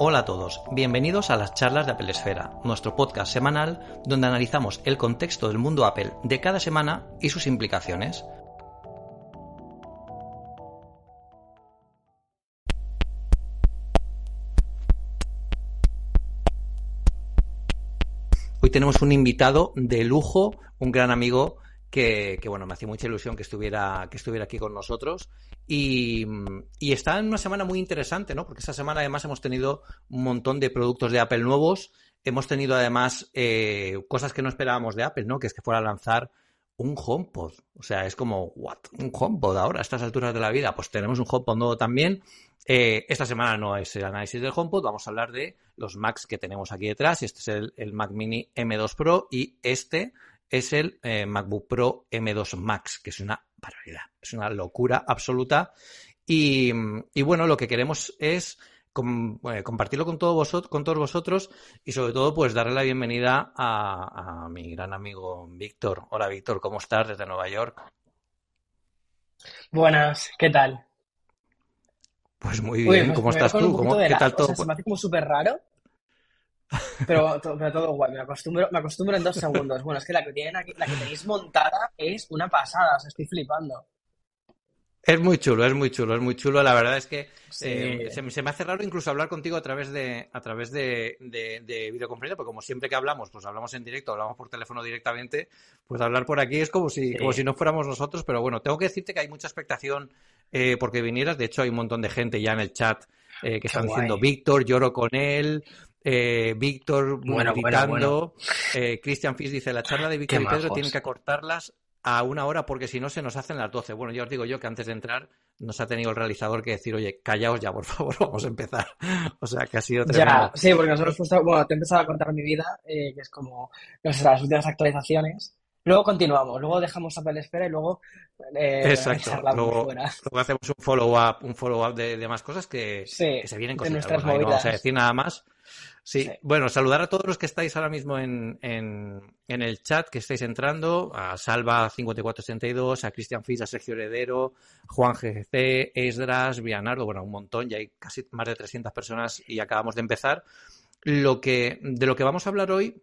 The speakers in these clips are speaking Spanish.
Hola a todos, bienvenidos a las charlas de Apple Esfera, nuestro podcast semanal donde analizamos el contexto del mundo Apple de cada semana y sus implicaciones. Hoy tenemos un invitado de lujo, un gran amigo que, bueno, me hacía mucha ilusión que estuviera, que estuviera aquí con nosotros. Y, está en una semana muy interesante, ¿no? Porque esta semana además hemos tenido un montón de productos de Apple nuevos. Hemos tenido además eh, cosas que no esperábamos de Apple, ¿no? Que es que fuera a lanzar un HomePod. O sea, es como, ¿what? Un HomePod ahora, a estas alturas de la vida. Pues tenemos un HomePod nuevo también. Eh, esta semana no es el análisis del HomePod, vamos a hablar de los Macs que tenemos aquí detrás. Este es el Mac Mini M2 Pro y este es el eh, MacBook Pro M2 Max, que es una barbaridad, es una locura absoluta. Y, bueno, lo que queremos es eh, compartirlo con, con todos vosotros y sobre todo pues darle la bienvenida a, mi gran amigo Víctor. Hola Víctor, ¿cómo estás desde Nueva York? Buenas, ¿qué tal? Pues muy bien, pues ¿cómo estás tú? ¿Qué tal todo? se me hace como súper raro pero, pero, todo guay, me acostumbro, me acostumbro en dos segundos. Bueno, es que la que, tienen aquí, la que tenéis montada es una pasada, o sea, estoy flipando. Es muy chulo, es muy chulo, es muy chulo. La verdad es que eh, se, me hace raro incluso hablar contigo a través de a través de, de, videoconferencia, porque como siempre que hablamos, pues hablamos en directo, hablamos por teléfono directamente, pues hablar por aquí es como si, como si no fuéramos nosotros. Pero bueno, tengo que decirte que hay mucha expectación eh, porque vinieras. De hecho, hay un montón de gente ya en el chat eh, que están diciendo Víctor, lloro con él. Eh, Víctor bueno, gritando. Eh, Christian Fish dice, la charla de Víctor y Pedro tienen que acortarlas a una hora porque si no se nos hacen las 12. Bueno, ya os digo yo que antes de entrar nos ha tenido el realizador que decir, oye, callaos ya, por favor, vamos a empezar. O sea, que ha sido tremendo. Ya, sí, porque nosotros, bueno, te he empezado a contar mi vida, eh, que es como las últimas actualizaciones. Luego continuamos, luego dejamos a la espera y luego. Eh, Exacto. Luego, hacemos un follow-up un follow de, más cosas que, se vienen cosas. No vamos a decir nada más. Sí. bueno, saludar a todos los que estáis ahora mismo en, en, el chat, que estáis entrando, a Salva5462, a Cristian Fis, a Sergio Heredero, Juan GGC, Esdras, Vianardo, bueno, un montón, ya hay casi más de 300 personas y acabamos de empezar. Lo que, de lo que vamos a hablar hoy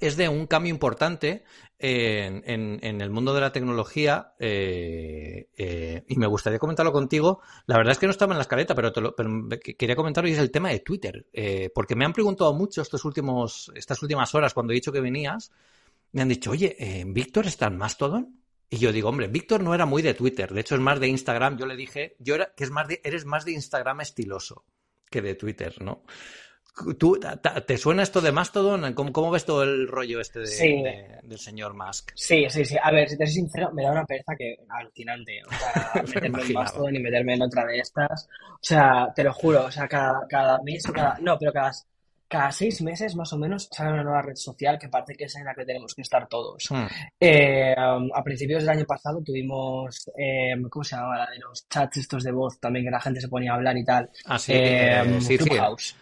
es de un cambio importante en, el mundo de la tecnología eh, eh, y me gustaría comentarlo contigo. La verdad es que no estaba en la escaleta, pero, quería comentarlo y es el tema de Twitter, eh, porque me han preguntado mucho estos últimos, estas últimas horas cuando he dicho que venías, me han dicho, oye, ¿Víctor está en Mastodon? Y yo digo, hombre, Víctor no era muy de Twitter, de hecho es más de Instagram. Yo le dije, yo era, que es más de, eres más de Instagram estiloso que de Twitter, ¿no? ¿Tú, ¿Te suena esto de Mastodon? ¿Cómo, cómo ves todo el rollo este de, del señor Musk? Sí, sí, sí. A ver, si te soy sincero, me da una pereza que alucinante. O sea, meterme en Mastodon y meterme en otra de estas. O sea, te lo juro, o sea, cada, cada mes o cada. No, pero cada, cada seis meses más o menos sale una nueva red social que parece que es en la que tenemos que estar todos. Hmm. Eh, a principios del año pasado tuvimos, eh, ¿cómo se llamaba? La de los chats estos de voz también que la gente se ponía a hablar y tal. Ah, sí, eh, sí, Clubhouse.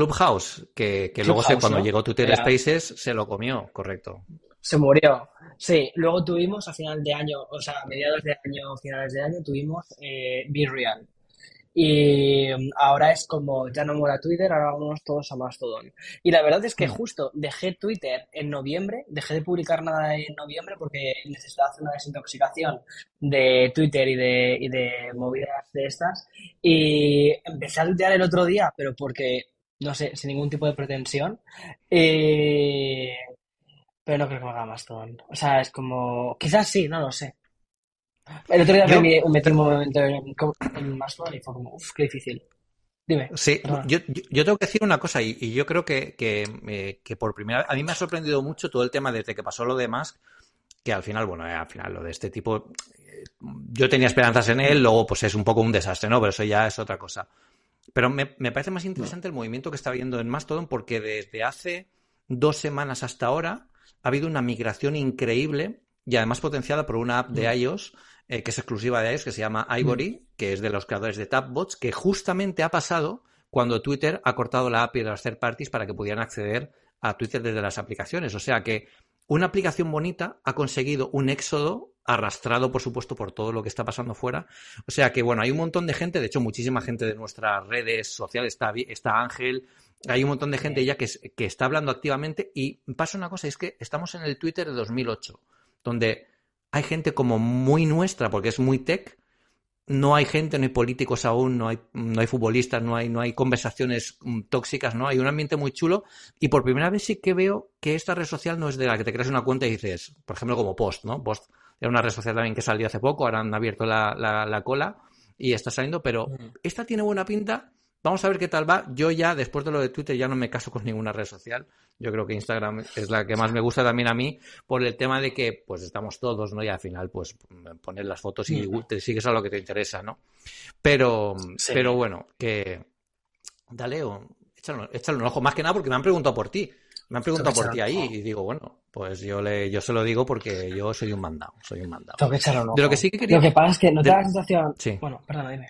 Clubhouse, que, luego sé, cuando llegó Twitter Spaces se lo comió, correcto. Se murió. Sí, luego tuvimos a final de año, o sea, a mediados de año, finales de año, tuvimos eh, Be Real. Y ahora es como, ya no mola Twitter, ahora vamos todos a Mastodon. Y la verdad es que mm. justo dejé Twitter en noviembre, dejé de publicar nada en noviembre porque necesitaba hacer una desintoxicación de Twitter y de, y de movidas de estas. Y empecé a tuitear el otro día, pero porque no sé, sin ningún tipo de pretensión. Eh, pero no creo que me haga Mastodon. O sea, es como. Quizás sí, no lo sé. El otro día me metí un momento en, Mastodon y fue como, uff, qué difícil. Dime. Sí, yo, yo, tengo que decir una cosa y, yo creo que, eh, que, por primera vez. A mí me ha sorprendido mucho todo el tema desde que pasó lo de Musk, que al final, bueno, eh, al final lo de este tipo. yo tenía esperanzas en él, luego pues es un poco un desastre, ¿no? Pero eso ya es otra cosa. Pero me, parece más interesante el movimiento que está habiendo en Mastodon porque desde hace dos semanas hasta ahora ha habido una migración increíble y además potenciada por una app de mm. iOS eh, que es exclusiva de iOS, que se llama Ivory, mm. que es de los creadores de Tapbots, que justamente ha pasado cuando Twitter ha cortado la API de las third parties para que pudieran acceder a Twitter desde las aplicaciones. O sea que una aplicación bonita ha conseguido un éxodo arrastrado, por supuesto, por todo lo que está pasando fuera. O sea que, bueno, hay un montón de gente, de hecho, muchísima gente de nuestras redes sociales, está, está Ángel, hay un montón de gente ya que, que está hablando activamente y pasa una cosa, es que estamos en el Twitter de 2008, donde hay gente como muy nuestra, porque es muy tech, no hay gente, no hay políticos aún, no hay, no hay futbolistas, no hay, no hay conversaciones mm, tóxicas, ¿no? Hay un ambiente muy chulo y por primera vez sí que veo que esta red social no es de la que te creas una cuenta y dices, por ejemplo, como Post, ¿no? Post era una red social también que salió hace poco, ahora han abierto la, la cola y está saliendo, pero mm. esta tiene buena pinta Vamos a ver qué tal va. Yo ya, después de lo de Twitter, ya no me caso con ninguna red social. Yo creo que Instagram es la que más me gusta también a mí por el tema de que, pues, estamos todos, ¿no? Y al final, pues, poner las fotos y mm. te sigues a lo que te interesa, ¿no? Pero, pero bueno, que... Dale, o... échale, échale, un ojo. Más que nada porque me han preguntado por ti. Me han preguntado por ti ahí y digo, bueno, pues yo le, yo se lo digo porque yo soy un mandado, soy un mandado. Tengo que ojo. De lo que sí que quería... Lo que pasa es que no te da la sensación... Sí. Bueno, perdona, dime.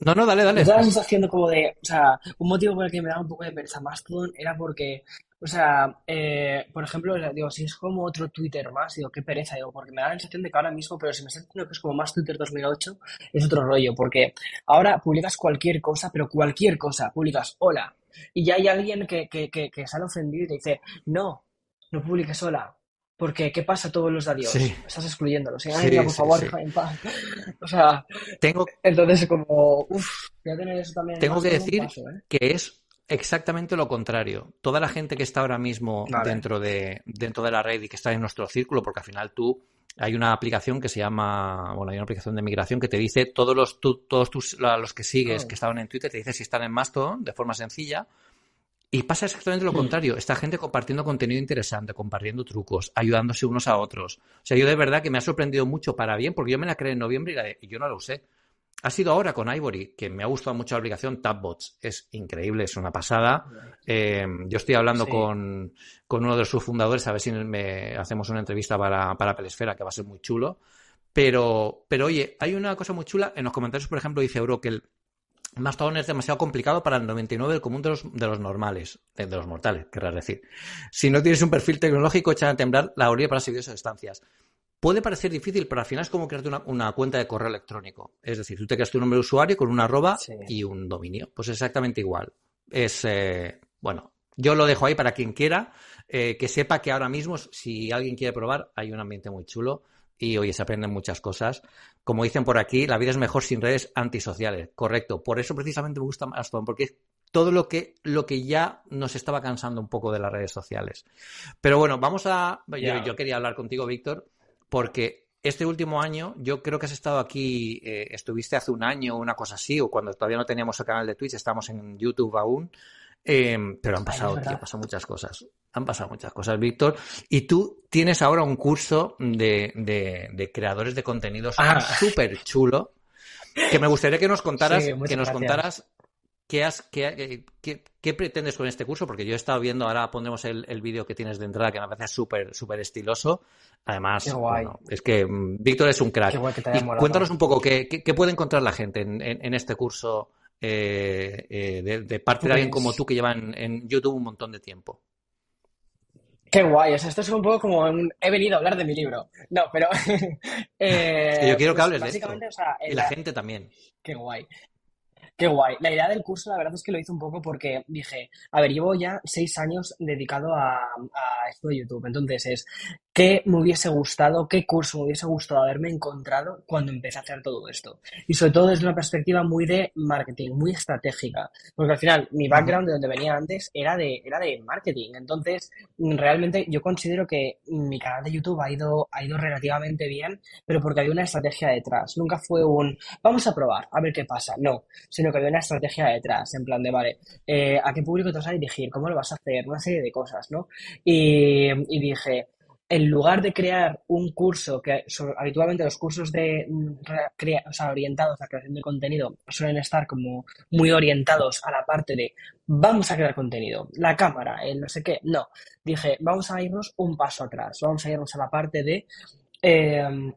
No, no, dale, dale. Me la sensación como de, o sea, un motivo por el que me daba un poco de pereza Mastodon era porque, o sea, eh, por ejemplo, digo, si es como otro Twitter más, digo, qué pereza, digo, porque me da la sensación de que ahora mismo, pero si me está diciendo que es como más Twitter 2008, es otro rollo, porque ahora publicas cualquier cosa, pero cualquier cosa, publicas hola, y ya hay alguien que, que, que, que sale ofendido y te dice, no, no publiques hola, porque, ¿qué pasa todos los de adiós? Estás excluyéndolos. por favor, en paz. O sea, tengo, entonces como, uff, voy a tener eso también. Tengo que decir ¿eh? que es exactamente lo contrario. Toda la gente que está ahora mismo dentro, de, dentro de la red y que está en nuestro círculo, porque al final tú hay una aplicación que se llama, bueno, hay una aplicación de migración que te dice todos los, todos tus, los que sigues que estaban en Twitter, te dice si están en Mastodon de forma sencilla y pasa exactamente lo contrario. Esta gente compartiendo contenido interesante, compartiendo trucos, ayudándose unos a otros. O sea, yo de verdad que me ha sorprendido mucho para bien, porque yo me la creé en noviembre y, yo no la usé. Ha sido ahora con Ivory, que me ha gustado mucho la aplicación Tabbots. Es increíble, es una pasada. Eh, yo estoy hablando con, uno de sus fundadores, a ver si me hacemos una entrevista para, para Pelesfera, que va a ser muy chulo. Pero, pero oye, hay una cosa muy chula. En los comentarios, por ejemplo, dice Euro que el, Mastodon es demasiado complicado para el 99 del común de los, de los normales, de, los mortales, querrás decir. Si no tienes un perfil tecnológico, echan a temblar la orilla para seguir esas estancias. Puede parecer difícil, pero al final es como crearte una, cuenta de correo electrónico. Es decir, tú te creas tu nombre de usuario con una arroba y un dominio. Pues exactamente igual. Es, eh, bueno, yo lo dejo ahí para quien quiera, eh, que sepa que ahora mismo, si alguien quiere probar, hay un ambiente muy chulo y oye, se aprenden muchas cosas. Como dicen por aquí, la vida es mejor sin redes antisociales. Correcto. Por eso precisamente me gusta Mastodon, porque es todo lo que, lo que ya nos estaba cansando un poco de las redes sociales. Pero bueno, vamos a. Yo, quería hablar contigo, Víctor, porque este último año, yo creo que has estado aquí, eh, estuviste hace un año, una cosa así, o cuando todavía no teníamos el canal de Twitch, estamos en YouTube aún. Em, pero han pasado, tío, han pasado muchas cosas. Han pasado muchas cosas, Víctor. Y tú tienes ahora un curso de, de, creadores de contenidos ah. súper chulo. Que me gustaría que nos contaras, que nos contaras qué, has, qué, qué, pretendes con este curso, porque yo he estado viendo, ahora pondremos el, el vídeo que tienes de entrada, que me parece súper, súper estiloso. Además, es que mm, Víctor es un crack. cuéntanos un poco qué, qué, puede encontrar la gente en, en este curso eh, eh, de, parte de alguien como tú que lleva en, YouTube un montón de tiempo. Qué guay, o sea, esto es un poco como he venido a hablar de mi libro. No, pero... eh, yo quiero que pues hables de esto. y la gente también. Qué guay. Qué guay. La idea del curso, la verdad es que lo hice un poco porque dije, a ver, llevo ya seis años dedicado a, a esto de YouTube. Entonces es, ¿qué me hubiese gustado, qué curso me hubiese gustado haberme encontrado cuando empecé a hacer todo esto? Y sobre todo desde una perspectiva muy de marketing, muy estratégica. Porque al final, mi background de donde venía antes era de, era de marketing. Entonces, realmente yo considero que mi canal de YouTube ha ido, ha ido relativamente bien, pero porque había una estrategia detrás. Nunca fue un, vamos a probar, a ver qué pasa. No, sino que había una estrategia detrás, en plan de, vale, eh, ¿a qué público te vas a dirigir? ¿Cómo lo vas a hacer? Una serie de cosas, ¿no? Y, dije, en lugar de crear un curso que habitualmente los cursos de mm, orientados a creación de contenido suelen estar como muy orientados a la parte de vamos a crear contenido, la cámara, el no sé qué, no, dije vamos a irnos un paso atrás, vamos a irnos a la parte de eh,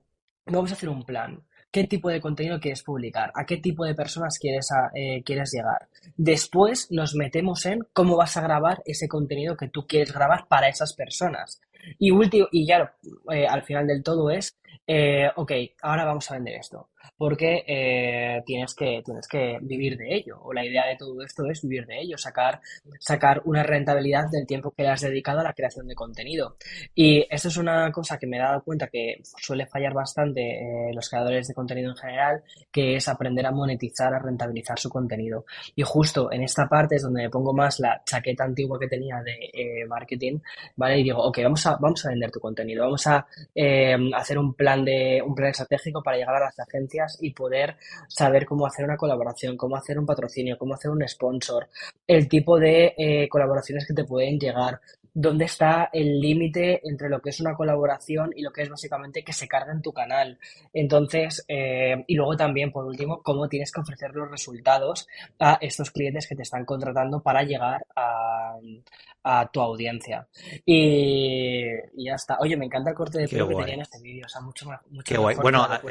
vamos a hacer un plan, qué tipo de contenido quieres publicar, a qué tipo de personas quieres, eh, quieres llegar. Después nos metemos en cómo vas a grabar ese contenido que tú quieres grabar para esas personas. Y último, y ya eh, al final del todo es eh, ok, ahora vamos a vender esto, porque eh, tienes, que, tienes que vivir de ello, o la idea de todo esto es vivir de ello, sacar, sacar una rentabilidad del tiempo que le has dedicado a la creación de contenido. Y eso es una cosa que me he dado cuenta que suele fallar bastante eh, los creadores de contenido en general, que es aprender a monetizar, a rentabilizar su contenido. Y justo en esta parte es donde me pongo más la chaqueta antigua que tenía de marketing, ¿vale? Y digo, ok, vamos a, vamos a vender tu contenido, vamos a hacer un plan de, un plan estratégico para llegar a las agencias y poder saber cómo hacer una colaboración, cómo hacer un patrocinio, cómo hacer un sponsor, el tipo de eh, colaboraciones que te pueden llegar, dónde está el límite entre lo que es una colaboración y lo que es básicamente que se cargue en tu canal. Entonces, eh, y luego también, por último, cómo tienes que ofrecer los resultados a estos clientes que te están contratando para llegar a, tu audiencia. Y, ya está. Oye, me encanta el corte de pelo que tenía en este vídeo. O sea, mucho, mucho Qué guay. Bueno, ahora.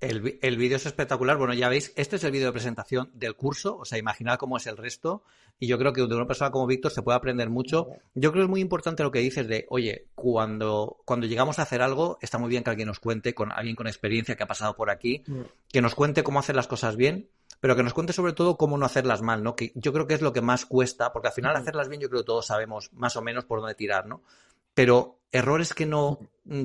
El, el vídeo es espectacular. Bueno, ya veis, este es el vídeo de presentación del curso. O sea, imaginad cómo es el resto. Y yo creo que de una persona como Víctor se puede aprender mucho. Yo creo que es muy importante lo que dices de, oye, cuando, cuando llegamos a hacer algo, está muy bien que alguien nos cuente, con alguien con experiencia que ha pasado por aquí, mm. que nos cuente cómo hacer las cosas bien, pero que nos cuente sobre todo cómo no hacerlas mal, ¿no? Que yo creo que es lo que más cuesta, porque al final mm. hacerlas bien yo creo que todos sabemos más o menos por dónde tirar, ¿no? Pero errores que no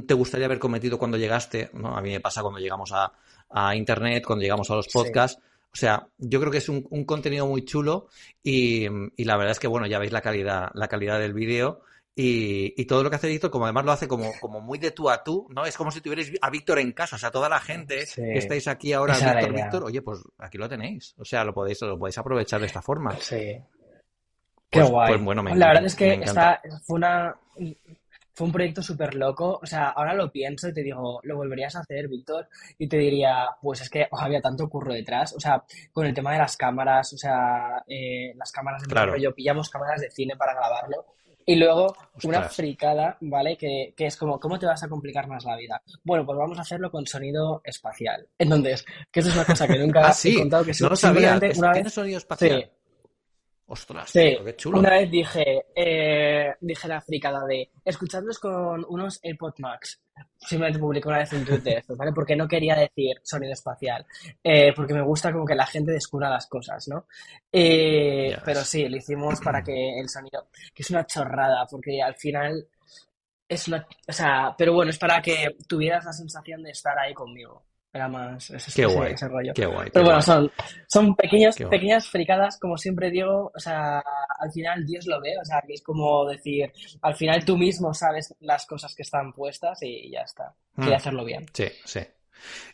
te gustaría haber cometido cuando llegaste, ¿no? A mí me pasa cuando llegamos a, a Internet, cuando llegamos a los podcasts. O sea, yo creo que es un, contenido muy chulo y, la verdad es que, bueno, ya veis la calidad, la calidad del vídeo y, todo lo que hace Víctor, como además lo hace como, como muy de tú a tú, ¿no? Es como si tuvierais a Víctor en casa, o sea, toda la gente que estáis aquí ahora, Víctor, Víctor, oye, pues aquí lo tenéis, o sea, lo podéis, lo podéis aprovechar de esta forma. Sí. Qué pues, guay. Pues, bueno, la verdad es que esta fue una fue un proyecto súper loco. O sea, ahora lo pienso y te digo, ¿lo volverías a hacer, Víctor? Y te diría, pues es que había tanto curro detrás. O sea, con el tema de las cámaras, o sea, eh, las cámaras de claro. yo pillamos cámaras de cine para grabarlo. Y luego una fricada, ¿vale? Que, que, es como, ¿cómo te vas a complicar más la vida? Bueno, pues vamos a hacerlo con sonido espacial. Entonces, que eso es una cosa que nunca ah, he contado que no lo sabía. ¿Tiene sonido espacial? Ostras, sí. qué chulo. Una vez dije, eh, dije la fricada de escuchadlos con unos AirPods Max. Simplemente publiqué una vez en Twitter esto, ¿vale? Porque no quería decir sonido espacial. Eh, porque me gusta como que la gente descubra las cosas, ¿no? Eh, pero sí, lo hicimos para que el sonido, que es una chorrada, porque al final es una, o sea, pero bueno, es para que tuvieras la sensación de estar ahí conmigo era más ese, qué guay, ese rollo. Qué guay, Pero bueno, son, son pequeños, pequeñas fricadas, como siempre digo, o sea, al final Dios lo ve, o sea, que es como decir, al final tú mismo sabes las cosas que están puestas y ya está. Mm. hacerlo bien. Sí, sí.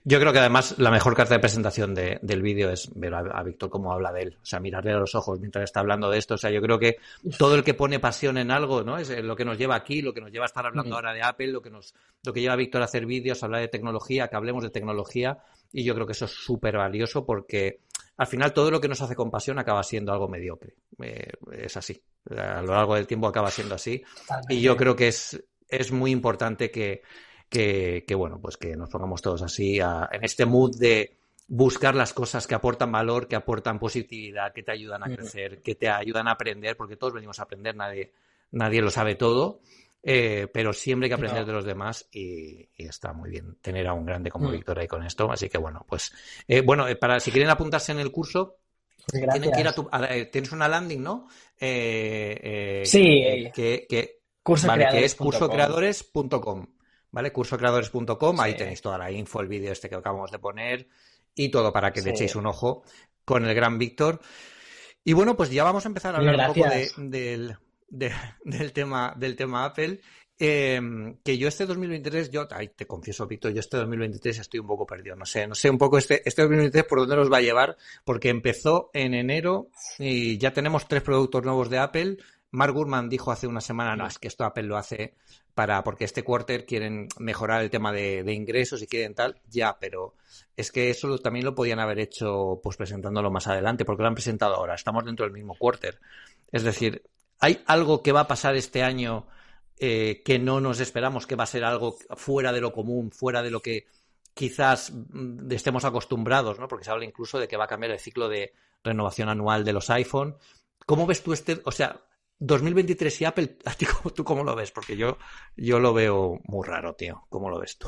Yo creo que además la mejor carta de presentación del vídeo es ver a, Víctor cómo habla de él, o sea, mirarle a los ojos mientras está hablando de esto. O sea, yo creo que todo el que pone pasión en algo, ¿no? Es eh, lo que nos lleva aquí, lo que nos lleva a estar hablando ahora de Apple, lo que nos, lo que lleva a Víctor a hacer vídeos, a hablar de tecnología, que hablemos de tecnología. Y yo creo que eso es súper valioso porque al final todo lo que nos hace con pasión acaba siendo algo mediocre. Eh, es así. A lo largo del tiempo acaba siendo así. Y yo creo que es, es muy importante que que, bueno, pues que nos pongamos todos así en este mood de buscar las cosas que aportan valor, que aportan positividad, que te ayudan a crecer, que te ayudan a aprender, porque todos venimos a aprender, nadie, nadie lo sabe todo, eh, pero siempre hay que aprender de los demás y, está muy bien tener a un grande como mm. Víctor ahí con esto. Así que bueno, pues eh, bueno, eh, para si quieren apuntarse en el curso, tienen que ir a tu, tienes una landing, ¿no? sí. que, que, que es cursocreadores.com. ¿vale? Cursocreadores.com, ahí tenéis toda la info, el vídeo este que acabamos de poner y todo para que le echéis un ojo con el gran Víctor. Y bueno, pues ya vamos a empezar a hablar un poco del, del, tema, del tema Apple. Em, que yo este 2023, yo ay, te confieso, Víctor, yo este 2023 estoy un poco perdido. No sé, no sé un poco este, este 2023 por dónde nos va a llevar, porque empezó en enero y ya tenemos tres productos nuevos de Apple. Mark Gurman dijo hace una semana, no, es que esto Apple lo hace para, porque este quarter quieren mejorar el tema de, ingresos y quieren tal, ya, pero es que eso también lo podían haber hecho pues presentándolo más adelante, porque lo han presentado ahora, estamos dentro del mismo quarter. Es decir, ¿hay algo que va a pasar este año eh, que no nos esperamos, que va a ser algo fuera de lo común, fuera de lo que quizás mm, estemos acostumbrados, ¿no? Porque se habla incluso de que va a cambiar el ciclo de renovación anual de los iPhone. ¿Cómo ves tú este, o sea, 2023 y Apple, ¿tú cómo lo ves? Porque yo, yo lo veo muy raro, tío. ¿Cómo lo ves tú?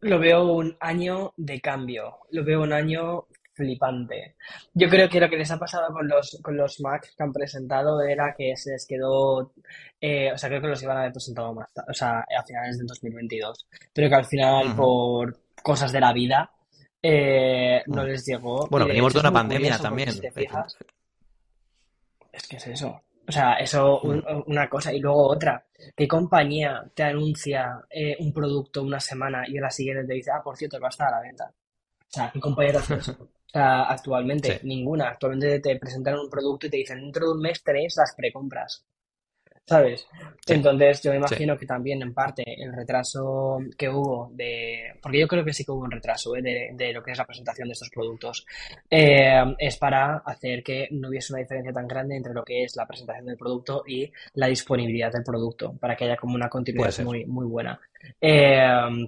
Lo veo un año de cambio. Lo veo un año flipante. Yo creo que lo que les ha pasado con los, con los Macs que han presentado era que se les quedó, eh, o sea, creo que los iban a haber presentado más, o sea, a finales del 2022, pero que al final, por cosas de la vida, eh, no les llegó. Bueno, venimos de una pandemia también. Es que es eso. O sea, eso, una cosa y luego otra. ¿Qué compañía te anuncia eh, un producto una semana y a la siguiente te dice, ah, por cierto, va a estar a la venta? O sea, ¿qué compañía te hace eso? O sea, actualmente, ninguna. Actualmente te presentan un producto y te dicen, dentro de un mes tenéis las precompras. ¿Sabes? Entonces yo me imagino que también en parte el retraso que hubo de, porque yo creo que sí que hubo un retraso ¿eh? de, lo que es la presentación de estos productos, eh, es para hacer que no hubiese una diferencia tan grande entre lo que es la presentación del producto y la disponibilidad del producto, para que haya como una continuidad muy, muy buena. Eh,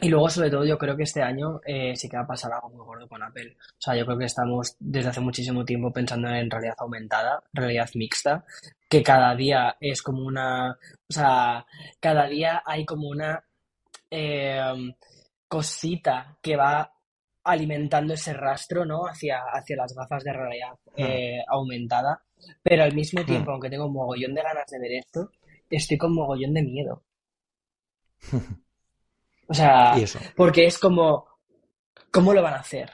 y luego, sobre todo, yo creo que este año eh, sí que va a pasar algo muy gordo con Apple. O sea, yo creo que estamos desde hace muchísimo tiempo pensando en realidad aumentada, realidad mixta, que cada día es como una, o sea, cada día hay como una em, cosita que va alimentando ese rastro, ¿no? Hacia, hacia las gafas de realidad hmm. eh, aumentada. Pero al mismo tiempo, hmm. aunque tengo un mogollón de ganas de ver esto, estoy con mogollón de miedo. O sea, porque es como, ¿cómo lo van a hacer?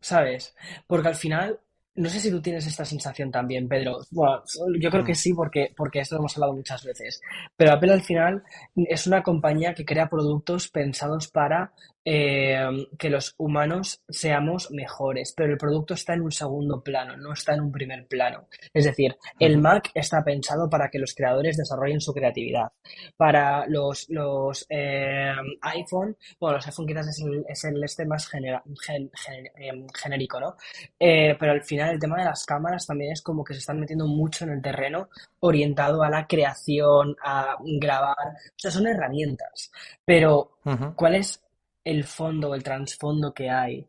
¿Sabes? Porque al final, no sé si tú tienes esta sensación también, Pedro. Bueno, yo creo que mm. sí, porque, porque esto lo hemos hablado muchas veces. Pero Apple al final es una compañía que crea productos pensados para eh, que los humanos seamos mejores, pero el producto está en un segundo plano, no está en un primer plano. Es decir, el Mac está pensado para que los creadores desarrollen su creatividad. Para los, los eh, iPhone, bueno, los iPhone quizás es el, este más em, genérico, ¿no? Eh, pero al final el tema de las cámaras también es como que se están metiendo mucho en el terreno orientado a la creación, a grabar. O sea, son herramientas. Pero, ¿cuál es el fondo, el trasfondo que hay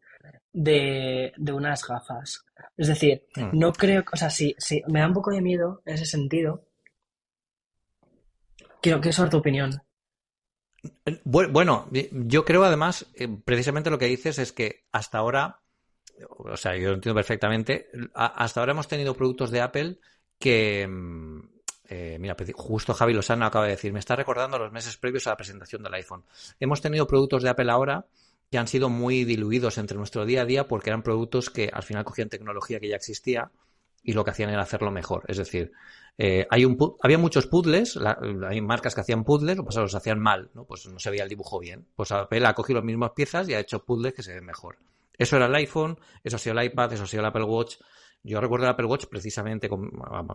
de, unas gafas. Es decir, mm. no creo, o sea, sí, sí, me da un poco de miedo en ese sentido. Quiero que es tu opinión. Bueno, yo creo además, eh, precisamente lo que dices es que hasta ahora, o sea, yo lo entiendo perfectamente, hasta ahora hemos tenido productos de Apple que, mm, eh, mira, justo Javi Lozano acaba de decir, me está recordando los meses previos a la presentación del iPhone. Hemos tenido productos de Apple ahora que han sido muy diluidos entre nuestro día a día porque eran productos que al final cogían tecnología que ya existía y lo que hacían era hacerlo mejor. Es decir, eh, hay un, había muchos puzzles, hay marcas que hacían puzzles, lo pasado los hacían mal, ¿no? Pues no se veía el dibujo bien. Pues Apple ha cogido las mismas piezas y ha hecho puzzles que se ven mejor. Eso era el iPhone, eso ha sido el iPad, eso ha sido el Apple Watch. Yo recuerdo el Apple Watch, precisamente,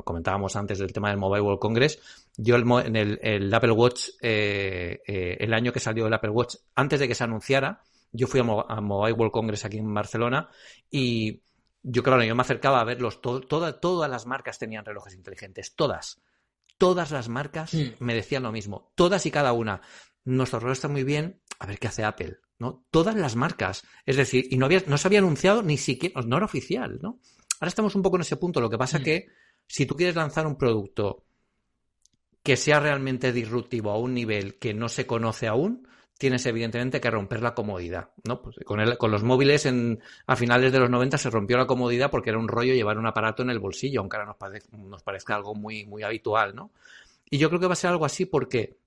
comentábamos antes del tema del Mobile World Congress. Yo en el, Apple Watch, eh, eh, el año que salió el Apple Watch, antes de que se anunciara, yo fui a, Mobile World Congress aquí en Barcelona y yo, claro, yo me acercaba a verlos. todas las marcas tenían relojes inteligentes, todas. Todas las marcas me decían lo mismo, todas y cada una. Nuestro reloj está muy bien, a ver qué hace Apple, ¿no? Todas las marcas. Es decir, y no, había, no se había anunciado ni siquiera, no era oficial, ¿no? Ahora estamos un poco en ese punto. Lo que pasa es mm. que si tú quieres lanzar un producto que sea realmente disruptivo a un nivel que no se conoce aún, tienes evidentemente que romper la comodidad, ¿no? Pues con, con los móviles en, a finales de los 90 se rompió la comodidad porque era un rollo llevar un aparato en el bolsillo, aunque ahora nos, nos parezca algo muy, muy habitual, ¿no? Y yo creo que va a ser algo así porque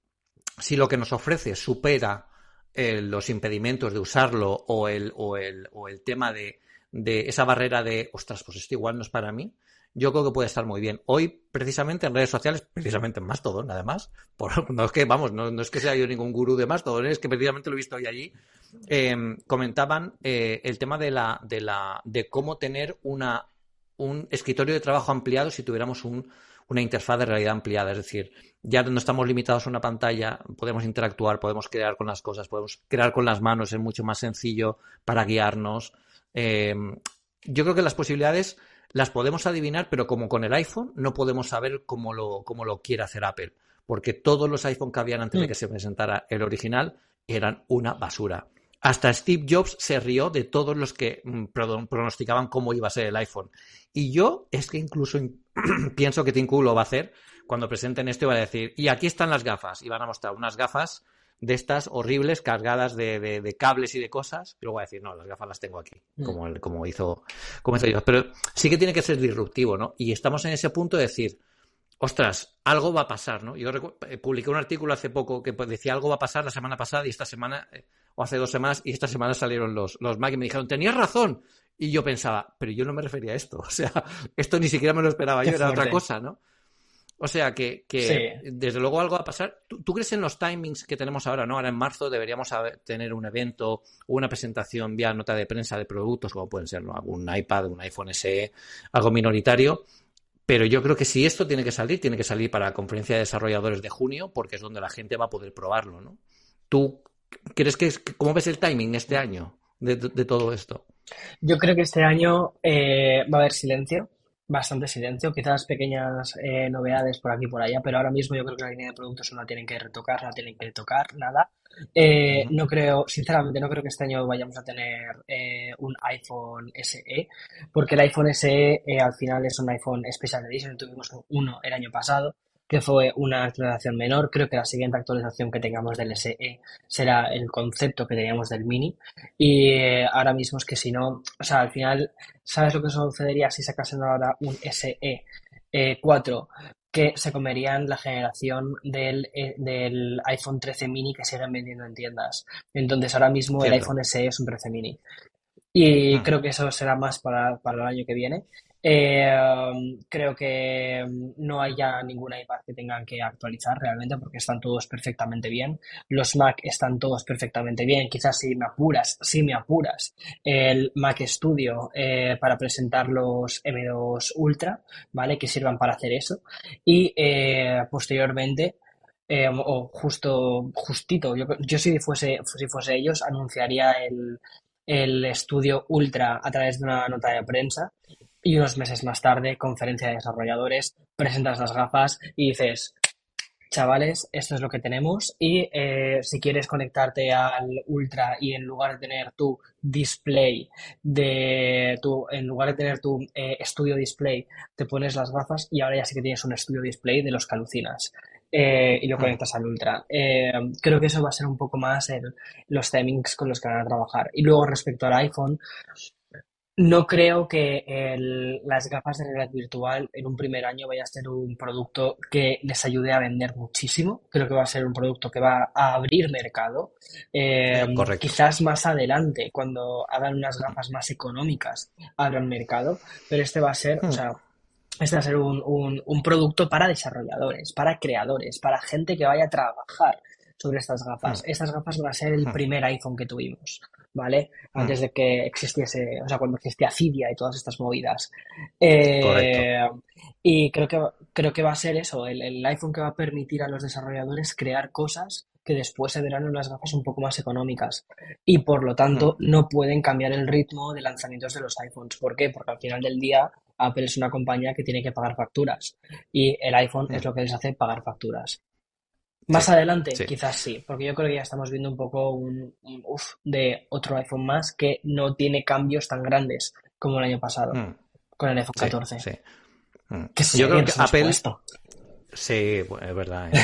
si lo que nos ofrece supera eh, los impedimentos de usarlo o el, o el, o el tema de de esa barrera de, ostras, pues esto igual no es para mí, yo creo que puede estar muy bien. Hoy, precisamente en redes sociales, precisamente en Mastodon, además, por, no es que, vamos, no, es que sea yo ningún gurú de Mastodon, es que precisamente lo he visto hoy allí, em, comentaban eh, el tema de la, de la, de cómo tener una, un escritorio de trabajo ampliado si tuviéramos un, una interfaz de realidad ampliada. Es decir, ya no estamos limitados a una pantalla, podemos interactuar, podemos crear con las cosas, podemos crear con las manos, es mucho más sencillo para guiarnos. Eh, yo creo que las posibilidades las podemos adivinar, pero como con el iPhone no podemos saber cómo lo, cómo lo quiere hacer Apple, porque todos los iPhone que habían antes de mm. que se presentara el original eran una basura. Hasta Steve Jobs se rió de todos los que mm, pronosticaban cómo iba a ser el iPhone. Y yo es que incluso pienso que Tim Cook lo va a hacer cuando presenten esto y va a decir, y aquí están las gafas, y van a mostrar unas gafas de estas horribles cargadas de, cables y de cosas, y luego va a decir, no, las gafas las tengo aquí, mm. como, como, hizo, como hizo yo. Pero sí que tiene que ser disruptivo, ¿no? Y estamos en ese punto de decir, ostras, algo va a pasar, ¿no? Yo eh, publiqué un artículo hace poco que decía algo va a pasar la semana pasada y esta semana, eh, o hace dos semanas, y esta semana salieron los, los Mac y me dijeron, tenías razón. Y yo pensaba, pero yo no me refería a esto. O sea, esto ni siquiera me lo esperaba yo, era otra cosa, ¿no? O sea que, desde luego algo va a pasar. ¿Tú, crees en los timings que tenemos ahora, no? Ahora en marzo deberíamos tener un evento o una presentación vía nota de prensa de productos, como pueden ser ¿no? algún iPad, un iPhone SE, algo minoritario. Pero yo creo que si esto tiene que salir, tiene que salir para la conferencia de desarrolladores de junio, porque es donde la gente va a poder probarlo, ¿no? ¿Tú crees que es, cómo ves el timing este año de, todo esto? Yo creo que este año eh, va a haber silencio bastante silencio, quizás pequeñas eh, novedades por aquí y por allá, pero ahora mismo yo creo que la línea de productos no la tienen que retocar, no la tienen que tocar, nada. Eh, no creo, sinceramente, no creo que este año vayamos a tener eh, un iPhone SE, porque el iPhone SE al final es un iPhone Special Edition, tuvimos uno el año pasado, que fue una actualización menor. Creo que la siguiente actualización que tengamos del SE será el concepto que teníamos del Mini. Y eh, ahora mismo es que si no, o sea, al final, ¿sabes lo que sucedería si sacasen ahora un SE 4? Eh, que se comerían la generación del, eh, del, iPhone 13 mini que siguen vendiendo en tiendas. Entonces ahora mismo el iPhone SE es un 13 mini. Y ah. creo que eso será más para, para el año que viene. Eh, creo que no haya ninguna iPad que tengan que actualizar realmente porque están todos perfectamente bien. Los Mac están todos perfectamente bien. Quizás si me apuras, si me apuras, el Mac Studio eh, para presentar los M2 Ultra, ¿vale? Que sirvan para hacer eso. Y eh, posteriormente o justo, justito, yo, yo si fuese, si fuese ellos, anunciaría el, el estudio Ultra a través de una nota de prensa y unos meses más tarde, conferencia de desarrolladores, presentas las gafas y dices, chavales, esto es lo que tenemos y eh, si quieres conectarte al Ultra y en lugar de tener tu display de tu, en lugar de tener tu eh, estudio display, te pones las gafas y ahora ya sí que tienes un estudio display de los que alucinas. Eh, y lo conectas al Ultra. creo que eso va a ser un poco más el, los timings con los que van a trabajar. Y luego respecto al iPhone, no creo que las gafas de realidad virtual en un primer año vaya a ser un producto que les ayude a vender muchísimo. Creo que va a ser un producto que va a abrir mercado. Eh, quizás más adelante, cuando hagan unas gafas más económicas, abran mercado. Pero este va a ser, o hmm. sea, este va a ser un, un producto para desarrolladores, para creadores, para gente que vaya a trabajar sobre estas gafas. Hmm. Estas gafas van a ser el hmm. primer iPhone que tuvimos. ¿Vale? Antes mm. de que existiese, o sea, cuando existía Cydia y todas estas movidas. Eh, y creo que, creo que va a ser eso, el, iPhone que va a permitir a los desarrolladores crear cosas que después se verán en las gafas un poco más económicas. Y por lo tanto, mm. no pueden cambiar el ritmo de lanzamientos de los iPhones. ¿Por qué? Porque al final del día, Apple es una compañía que tiene que pagar facturas. Y el iPhone es mm. lo que les hace pagar facturas. Más adelante, quizás sí, porque yo creo que ya estamos viendo un poco un, uff de otro iPhone más que no tiene cambios tan grandes como el año pasado mm. con el iPhone 14. Sí, mm. yo creo que Apple. Sí, es verdad. ¿eh?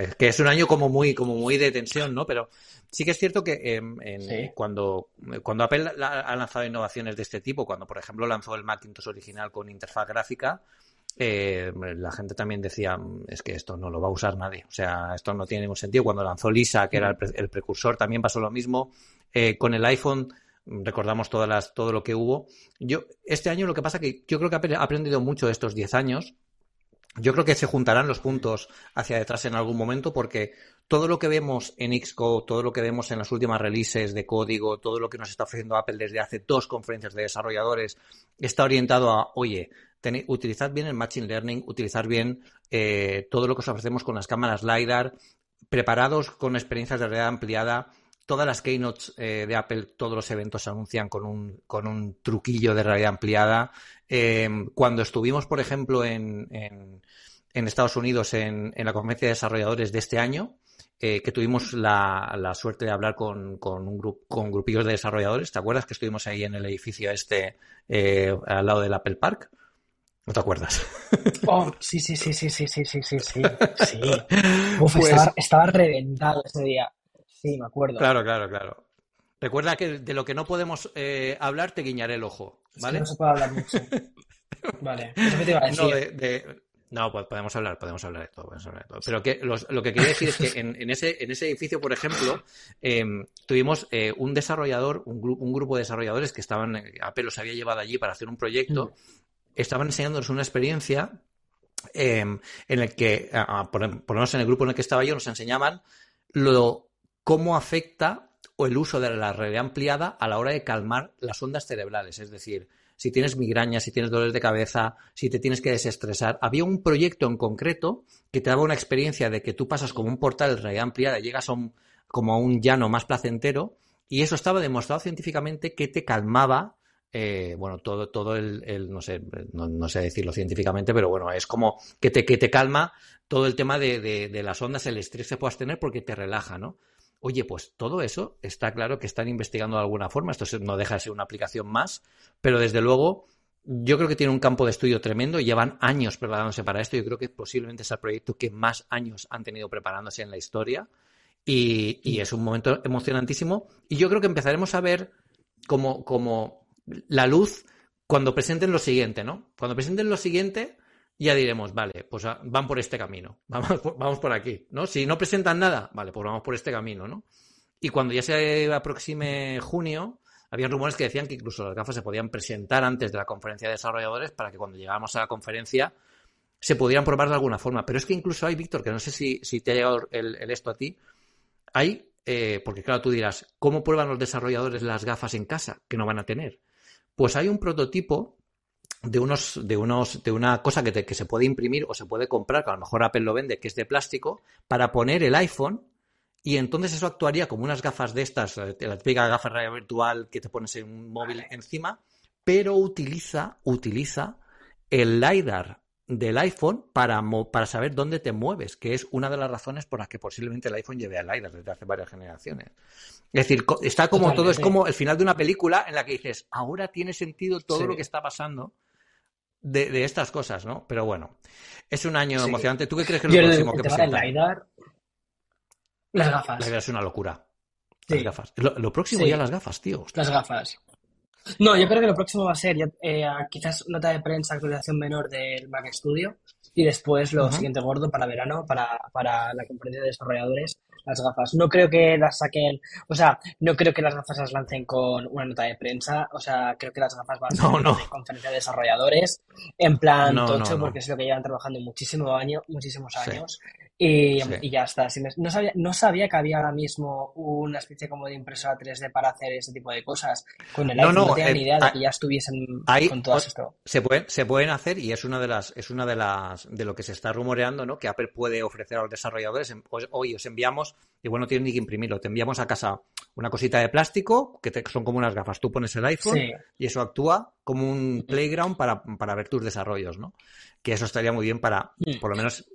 es que es un año como muy, como muy de tensión, ¿no? Pero sí que es cierto que em, cuando, cuando Apple ha lanzado innovaciones de este tipo, cuando por ejemplo lanzó el Macintosh original con interfaz gráfica, eh, la gente también decía, mm, es que esto no lo va a usar nadie. O sea, esto no tiene ningún sentido. Cuando lanzó Lisa, que era el, precursor, también pasó lo mismo. Eh, con el iPhone mm, recordamos todas las, todo lo que hubo. Yo, este año lo que pasa que yo creo que ha aprendido mucho de estos 10 años. Yo creo que se juntarán los puntos hacia detrás en algún momento porque todo lo que vemos en Xcode, todo lo que vemos en las últimas releases de código, todo lo que nos está ofreciendo Apple desde hace dos conferencias de desarrolladores, está orientado a, oye, utilizar bien el Machine Learning, utilizar bien eh, todo lo que os ofrecemos con las cámaras LiDAR, preparados con experiencias de realidad ampliada. Todas las keynotes eh, de Apple, todos los eventos se anuncian con un, truquillo de realidad ampliada. Em, cuando estuvimos, por ejemplo, en, en, Estados Unidos en, en, la conferencia de desarrolladores de este año, eh, que tuvimos la, la, suerte de hablar con, con un grupo, con grupillos de desarrolladores. ¿Te acuerdas que estuvimos ahí en el edificio este al lado del Apple Park? ¿No te acuerdas? Oh, sí, sí, sí, sí, sí, sí, sí, sí, sí. Uf, pues estaba, reventado ese día. Sí, me acuerdo. Claro, claro, claro. Recuerda que de lo que no podemos eh, hablar te guiñaré el ojo, ¿vale? no se puede hablar mucho. vale, eso te iba a decir. No, de, no, pues podemos hablar, podemos hablar de todo. Pero que lo que quería decir es que en, ese, en ese edificio, por ejemplo, em, tuvimos eh, un desarrollador, un, un, grupo de desarrolladores que estaban, eh, Apple los había llevado allí para hacer un proyecto, mm. estaban enseñándonos una experiencia em, en el que, por, lo menos en el grupo en el que estaba yo, nos enseñaban lo, cómo afecta o el uso de la realidad ampliada a la hora de calmar las ondas cerebrales. Es decir, si tienes migraña, si tienes dolores de cabeza, si te tienes que desestresar. Había un proyecto en concreto que te daba una experiencia de que tú pasas como un portal de realidad ampliada, llegas a un, como a un llano más placentero y eso estaba demostrado científicamente que te calmaba eh, bueno, todo, todo el, no sé, no, sé decirlo científicamente, pero bueno, es como que te, que te calma todo el tema de, de, las ondas, el estrés que puedas tener porque te relaja, ¿no? Oye, pues todo eso está claro que están investigando de alguna forma. Esto no deja de ser una aplicación más, pero desde luego yo creo que tiene un campo de estudio tremendo. Llevan años preparándose para esto. Yo creo que posiblemente es el proyecto que más años han tenido preparándose en la historia. Y, es un momento emocionantísimo. Y yo creo que empezaremos a ver como, como la luz cuando presenten lo siguiente, ¿no? Cuando presenten lo siguiente, ya diremos, vale, pues ah, van por este camino, vamos, vamos por aquí, ¿no? Si no presentan nada, vale, pues vamos por este camino, ¿no? Y cuando ya se aproxime junio, había rumores que decían que incluso las gafas se podían presentar antes de la conferencia de desarrolladores para que cuando llegáramos a la conferencia se pudieran probar de alguna forma. Pero es que incluso hay, Víctor, que no sé si, te ha llegado el, esto a ti, hay, eh, porque claro, tú dirás, ¿cómo prueban los desarrolladores las gafas en casa que no van a tener? Pues hay un prototipo de unos, de unos, de una cosa que, que se puede imprimir o se puede comprar, que a lo mejor Apple lo vende, que es de plástico, para poner el iPhone y entonces eso actuaría como unas gafas de estas, la típica gafa realidad virtual que te pones en un móvil encima, pero utiliza, utiliza el LiDAR del iPhone para, para saber dónde te mueves, que es una de las razones por las que posiblemente el iPhone lleve al LiDAR desde hace varias generaciones. Es decir, está como todo, es como el final de una película en la que dices, ahora tiene sentido todo lo que está pasando de, estas cosas, ¿no? Pero bueno, es un año emocionante. ¿Tú qué crees que es lo próximo que presenta? las gafas. La es una locura. Las gafas. Lo, próximo ya las gafas, tío. Las gafas. No, yo creo que lo próximo va a ser eh, quizás nota de prensa, actualización menor del Mac Studio y después lo siguiente gordo para verano, para, para la conferencia de desarrolladores, las gafas. No creo que las saquen, o sea, no creo que las gafas las lancen con una nota de prensa, o sea, creo que las gafas van a ser no, conferencia de desarrolladores, en plan tocho, porque es lo que llevan trabajando muchísimo año, muchísimos años. Y, ya está. No sabía, no sabía que había ahora mismo una especie como de impresora 3D para hacer ese tipo de cosas. Con el iPhone no, tenía eh, ni idea de que ya estuviesen con todo esto. Se pueden, se pueden hacer y es una de las, es una de las, de lo que se está rumoreando, ¿no? Que Apple puede ofrecer a los desarrolladores. Hoy os enviamos, y bueno, no tienes ni que imprimirlo, te enviamos a casa una cosita de plástico que son como unas gafas. Tú pones el iPhone y eso actúa como un playground para, para ver tus desarrollos, ¿no? Que eso estaría muy bien para, por lo menos,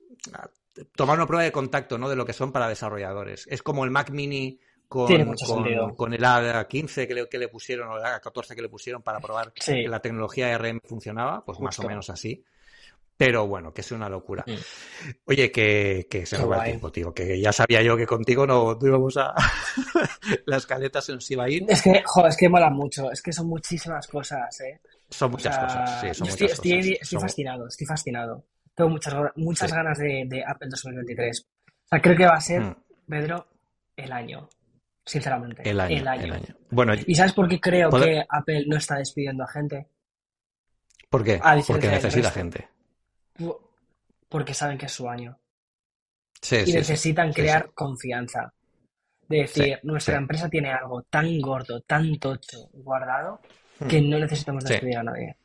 tomar una prueba de contacto, ¿no? De lo que son para desarrolladores. Es como el Mac Mini con, con, el A15 que le, que le, pusieron o el A14 que le pusieron para probar que la tecnología RM funcionaba, pues más o menos así. Pero bueno, que es una locura. Mm. Oye, que, que se nos va el tiempo, tío. Que ya sabía yo que contigo no, íbamos a. la escaleta se nos iba a ir. Es que, joder, es que mola mucho. Es que son muchísimas cosas, ¿eh? Son muchas cosas, sí, son estoy, muchas estoy, cosas. Estoy fascinado, estoy fascinado. Tengo muchas, muchas ganas de, Apple 2023. O sea, creo que va a ser, mm. Pedro, el año. Sinceramente. El año. El año. Bueno, ¿Y sabes por qué creo que Apple no está despidiendo a gente? ¿Por qué? Porque necesita gente. Porque saben que es su año. Sí, y necesitan crear confianza. De decir, nuestra empresa tiene algo tan gordo, tan tocho guardado, que mm. no necesitamos despedir a nadie.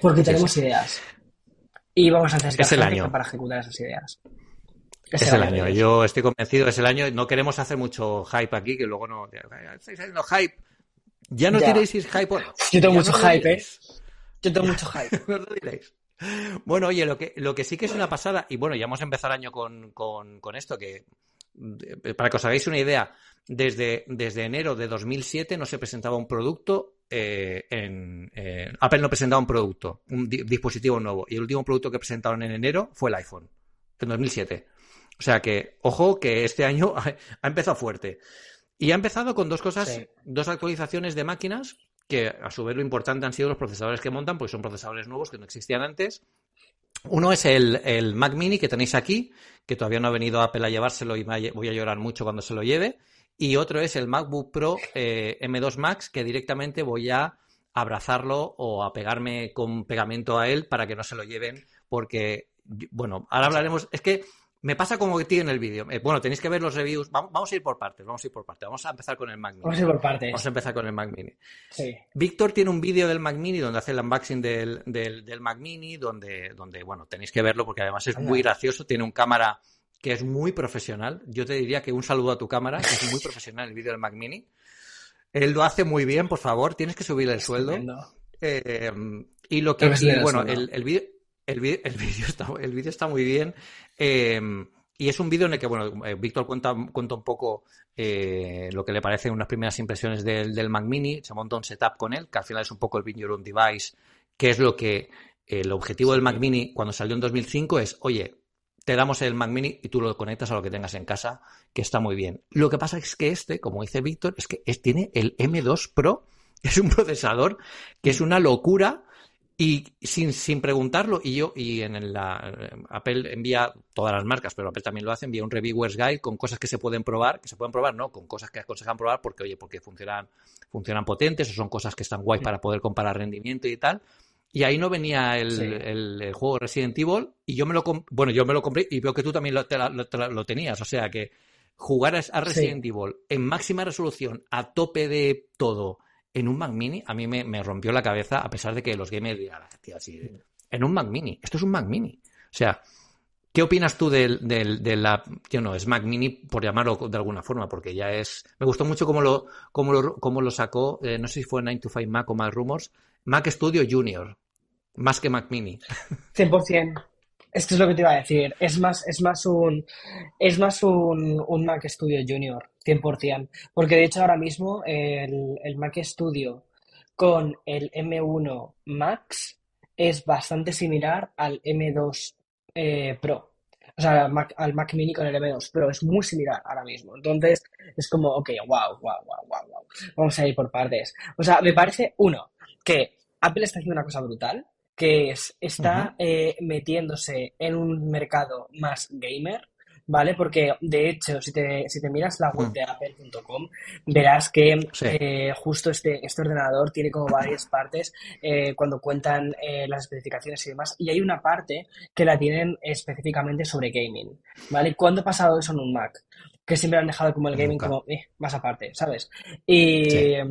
Porque tenemos ideas. Y vamos a hacer es el año. para ejecutar esas ideas. Es, el, año. Yo estoy convencido, es el año. No queremos hacer mucho hype aquí, que luego no. Estáis haciendo hype. Ya no tiréis hype. Yo tengo mucho hype, ¿eh? Yo tengo mucho hype. Bueno, oye, lo que, lo que sí que es una pasada, y bueno, ya hemos empezado el año con, con, esto, que para que os hagáis una idea, desde, desde enero de 2007 no se presentaba un producto eh, en, Apple no presentaba un producto, un dispositivo nuevo. Y el último producto que presentaron en enero fue el iPhone, en 2007. O sea que, ojo, que este año ha empezado fuerte. Y ha empezado con dos cosas, dos actualizaciones de máquinas, que a su vez lo importante han sido los procesadores que montan, porque son procesadores nuevos que no existían antes. Uno es el, Mac Mini que tenéis aquí, que todavía no ha venido Apple a llevárselo y voy a llorar mucho cuando se lo lleve. Y otro es el MacBook Pro eh, M2 Max, que directamente voy a abrazarlo o a pegarme con pegamento a él para que no se lo lleven, porque, bueno, ahora hablaremos. Es que me pasa como que tiene en el vídeo. Eh, bueno, tenéis que ver los reviews. Vamos, a ir por partes, vamos a ir por partes. Vamos a empezar con el Mac Mini. Vamos a ir por partes. Vamos a empezar con el Mac Mini. Sí. Víctor tiene un vídeo del Mac Mini donde hace el unboxing del, del, Mac Mini, donde, donde, bueno, tenéis que verlo porque además es muy gracioso. Tiene un cámara que es muy profesional. Yo te diría que un saludo a tu cámara, que es muy profesional el vídeo del Mac Mini. Él lo hace muy bien, por favor, tienes que subirle el sueldo. Eh, y lo que, bueno, el, el vídeo el, vídeo está, el está muy bien. Eh, y es un vídeo en el que, bueno, eh, Víctor cuenta, cuenta un poco eh, lo que le parecen unas primeras impresiones del, del, Mac Mini, se monta un setup con él, que al final es un poco el Bring Your Own Device, que es lo que el objetivo del Mac Mini cuando salió en 2005 es, oye, te damos el Mac Mini y tú lo conectas a lo que tengas en casa, que está muy bien. Lo que pasa es que este, como dice Víctor, es que tiene el M2 Pro, es un procesador que es una locura y sin, sin preguntarlo, y yo, y en la Apple envía todas las marcas, pero Apple también lo hace, envía un reviewer's guide con cosas que se pueden probar, que se pueden probar, no, con cosas que aconsejan probar porque, oye, porque funcionan, funcionan potentes o son cosas que están guay para poder comparar rendimiento y tal. Y ahí no venía el, el, juego Resident Evil y yo me lo bueno, yo me lo compré y veo que tú también lo, lo, tenías, o sea que jugar a Resident Evil en máxima resolución, a tope de todo, en un Mac Mini a mí me, rompió la cabeza, a pesar de que los gamers digan, tío, así, en un Mac Mini, esto es un Mac Mini. O sea, ¿qué opinas tú del, de la, yo no, es Mac Mini por llamarlo de alguna forma, porque ya es, me gustó mucho cómo lo, cómo lo, cómo lo sacó, eh, no sé si fue 9 to 5 Mac o Mac Rumors, Mac Studio Junior, más que Mac Mini. 100%. Esto es lo que te iba a decir. Es más, es más un, es más un, un Mac Studio Junior, 100%. Porque de hecho ahora mismo el, el Mac Studio con el M1 Max es bastante similar al M2 eh, Pro. O sea, al Mac, al Mac, Mini con el M2 Pro es muy similar ahora mismo. Entonces, es como, ok, wow, wow, wow, wow, wow. Vamos a ir por partes. O sea, me parece, uno, que Apple está haciendo una cosa brutal, que es, está eh, metiéndose en un mercado más gamer, ¿vale? Porque de hecho, si te, si te miras la web mm. de apple.com, verás que eh, justo este, este ordenador tiene como varias partes eh, cuando cuentan las especificaciones y demás, y hay una parte que la tienen específicamente sobre gaming, ¿vale? ¿Cuándo ha pasado eso en un Mac? Que siempre han dejado como el gaming como más aparte, ¿sabes? Y...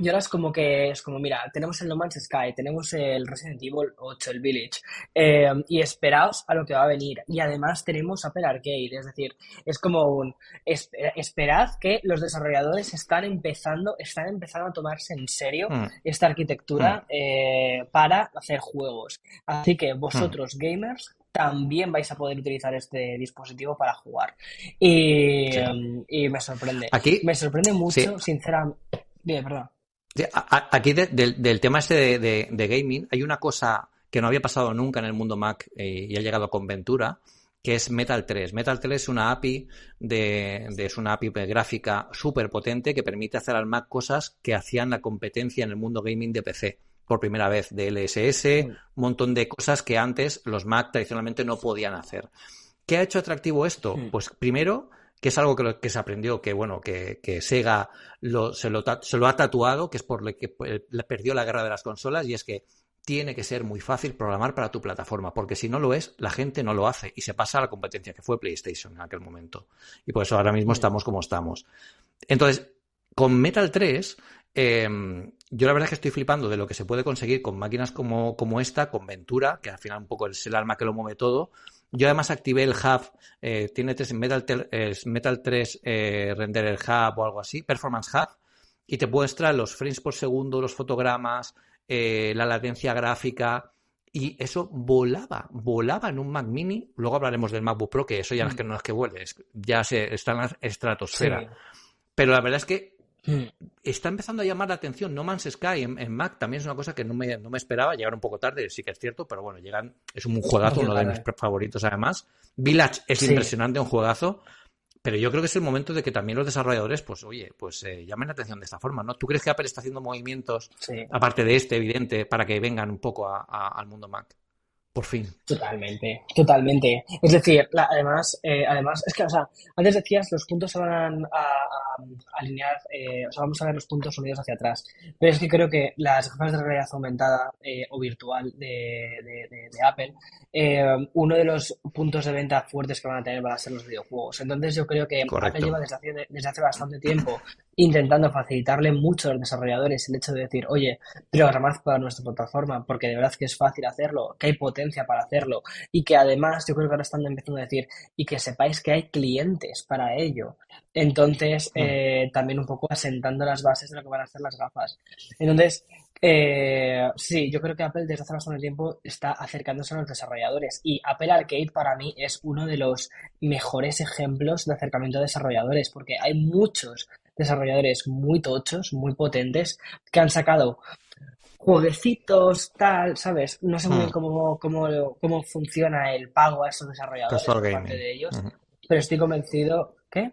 Y ahora es como que es como, mira, tenemos el No Man's Sky, tenemos el Resident Evil 8, el Village, eh, y esperaos a lo que va a venir. Y además tenemos Apple Arcade, es decir, es como un, esperad que los desarrolladores están empezando, están empezando a tomarse en serio mm. esta arquitectura mm. eh, para hacer juegos. Así que vosotros, mm. gamers, también vais a poder utilizar este dispositivo para jugar. Y, me sorprende. Aquí, me sorprende mucho, sinceramente. Bien, perdón. Aquí del tema este de, gaming hay una cosa que no había pasado nunca en el mundo Mac eh, y ha llegado con Ventura, que es Metal 3. Metal 3 es una API de, es una API gráfica súper potente que permite hacer al Mac cosas que hacían la competencia en el mundo gaming de PC por primera vez, de LSS, un montón de cosas que antes los Mac tradicionalmente no podían hacer. ¿Qué ha hecho atractivo esto? Pues primero que es algo que, que se aprendió, que bueno, que, que Sega lo, se, lo, se, lo, ha tatuado, que es por lo que eh, perdió la guerra de las consolas, y es que tiene que ser muy fácil programar para tu plataforma, porque si no lo es, la gente no lo hace y se pasa a la competencia, que fue PlayStation en aquel momento. Y por eso ahora mismo estamos como estamos. Entonces, con Metal 3, em, yo la verdad es que estoy flipando de lo que se puede conseguir con máquinas como, como esta, con Ventura, que al final un poco es el alma que lo mueve todo, yo además activé el hub, eh, tiene tres, Metal, Metal 3 eh, Render el Hub o algo así, Performance Hub, y te muestra los frames por segundo, los fotogramas, eh, la latencia gráfica, y eso volaba, volaba en un Mac Mini. Luego hablaremos del MacBook Pro, que eso ya no es que no es que vuele, ya se, está en la estratosfera. Pero la verdad es que. Está empezando a llamar la atención. No Man's Sky en, Mac también es una cosa que no me, no me esperaba. Llegar un poco tarde, sí que es cierto, pero bueno, llegan. Es un juegazo, uno de mis favoritos además. Village es impresionante, un juegazo. Pero yo creo que es el momento de que también los desarrolladores, pues oye, pues eh, llamen la atención de esta forma, ¿no? ¿Tú crees que Apple está haciendo movimientos, aparte de este, evidente, para que vengan un poco al mundo Mac? Por fin. Totalmente, totalmente. Es decir, además, eh, además, es que, o sea, antes decías, los puntos se van a, alinear, eh, o sea, vamos a ver los puntos unidos hacia atrás. Pero es que creo que las gafas de realidad aumentada eh, o virtual de, de, Apple, uno de los puntos de venta fuertes que van a tener van a ser los videojuegos. Entonces yo creo que Apple lleva desde hace, desde hace bastante tiempo intentando facilitarle mucho a los desarrolladores el hecho de decir, oye, programad para nuestra plataforma, porque de verdad que es fácil hacerlo, que hay potencia para hacerlo, y que además yo creo que ahora están empezando a decir, y que sepáis que hay clientes para ello. Entonces, mm. eh, también un poco asentando las bases de lo que van a hacer las gafas. Entonces, eh, sí, yo creo que Apple desde hace bastante tiempo está acercándose a los desarrolladores y Apple Arcade para mí es uno de los mejores ejemplos de acercamiento a desarrolladores porque hay muchos desarrolladores muy tochos, muy potentes, que han sacado jueguecitos, tal, ¿sabes? No sé muy bien hmm. cómo, cómo, cómo funciona el pago a esos desarrolladores por parte de ellos, pero estoy convencido que...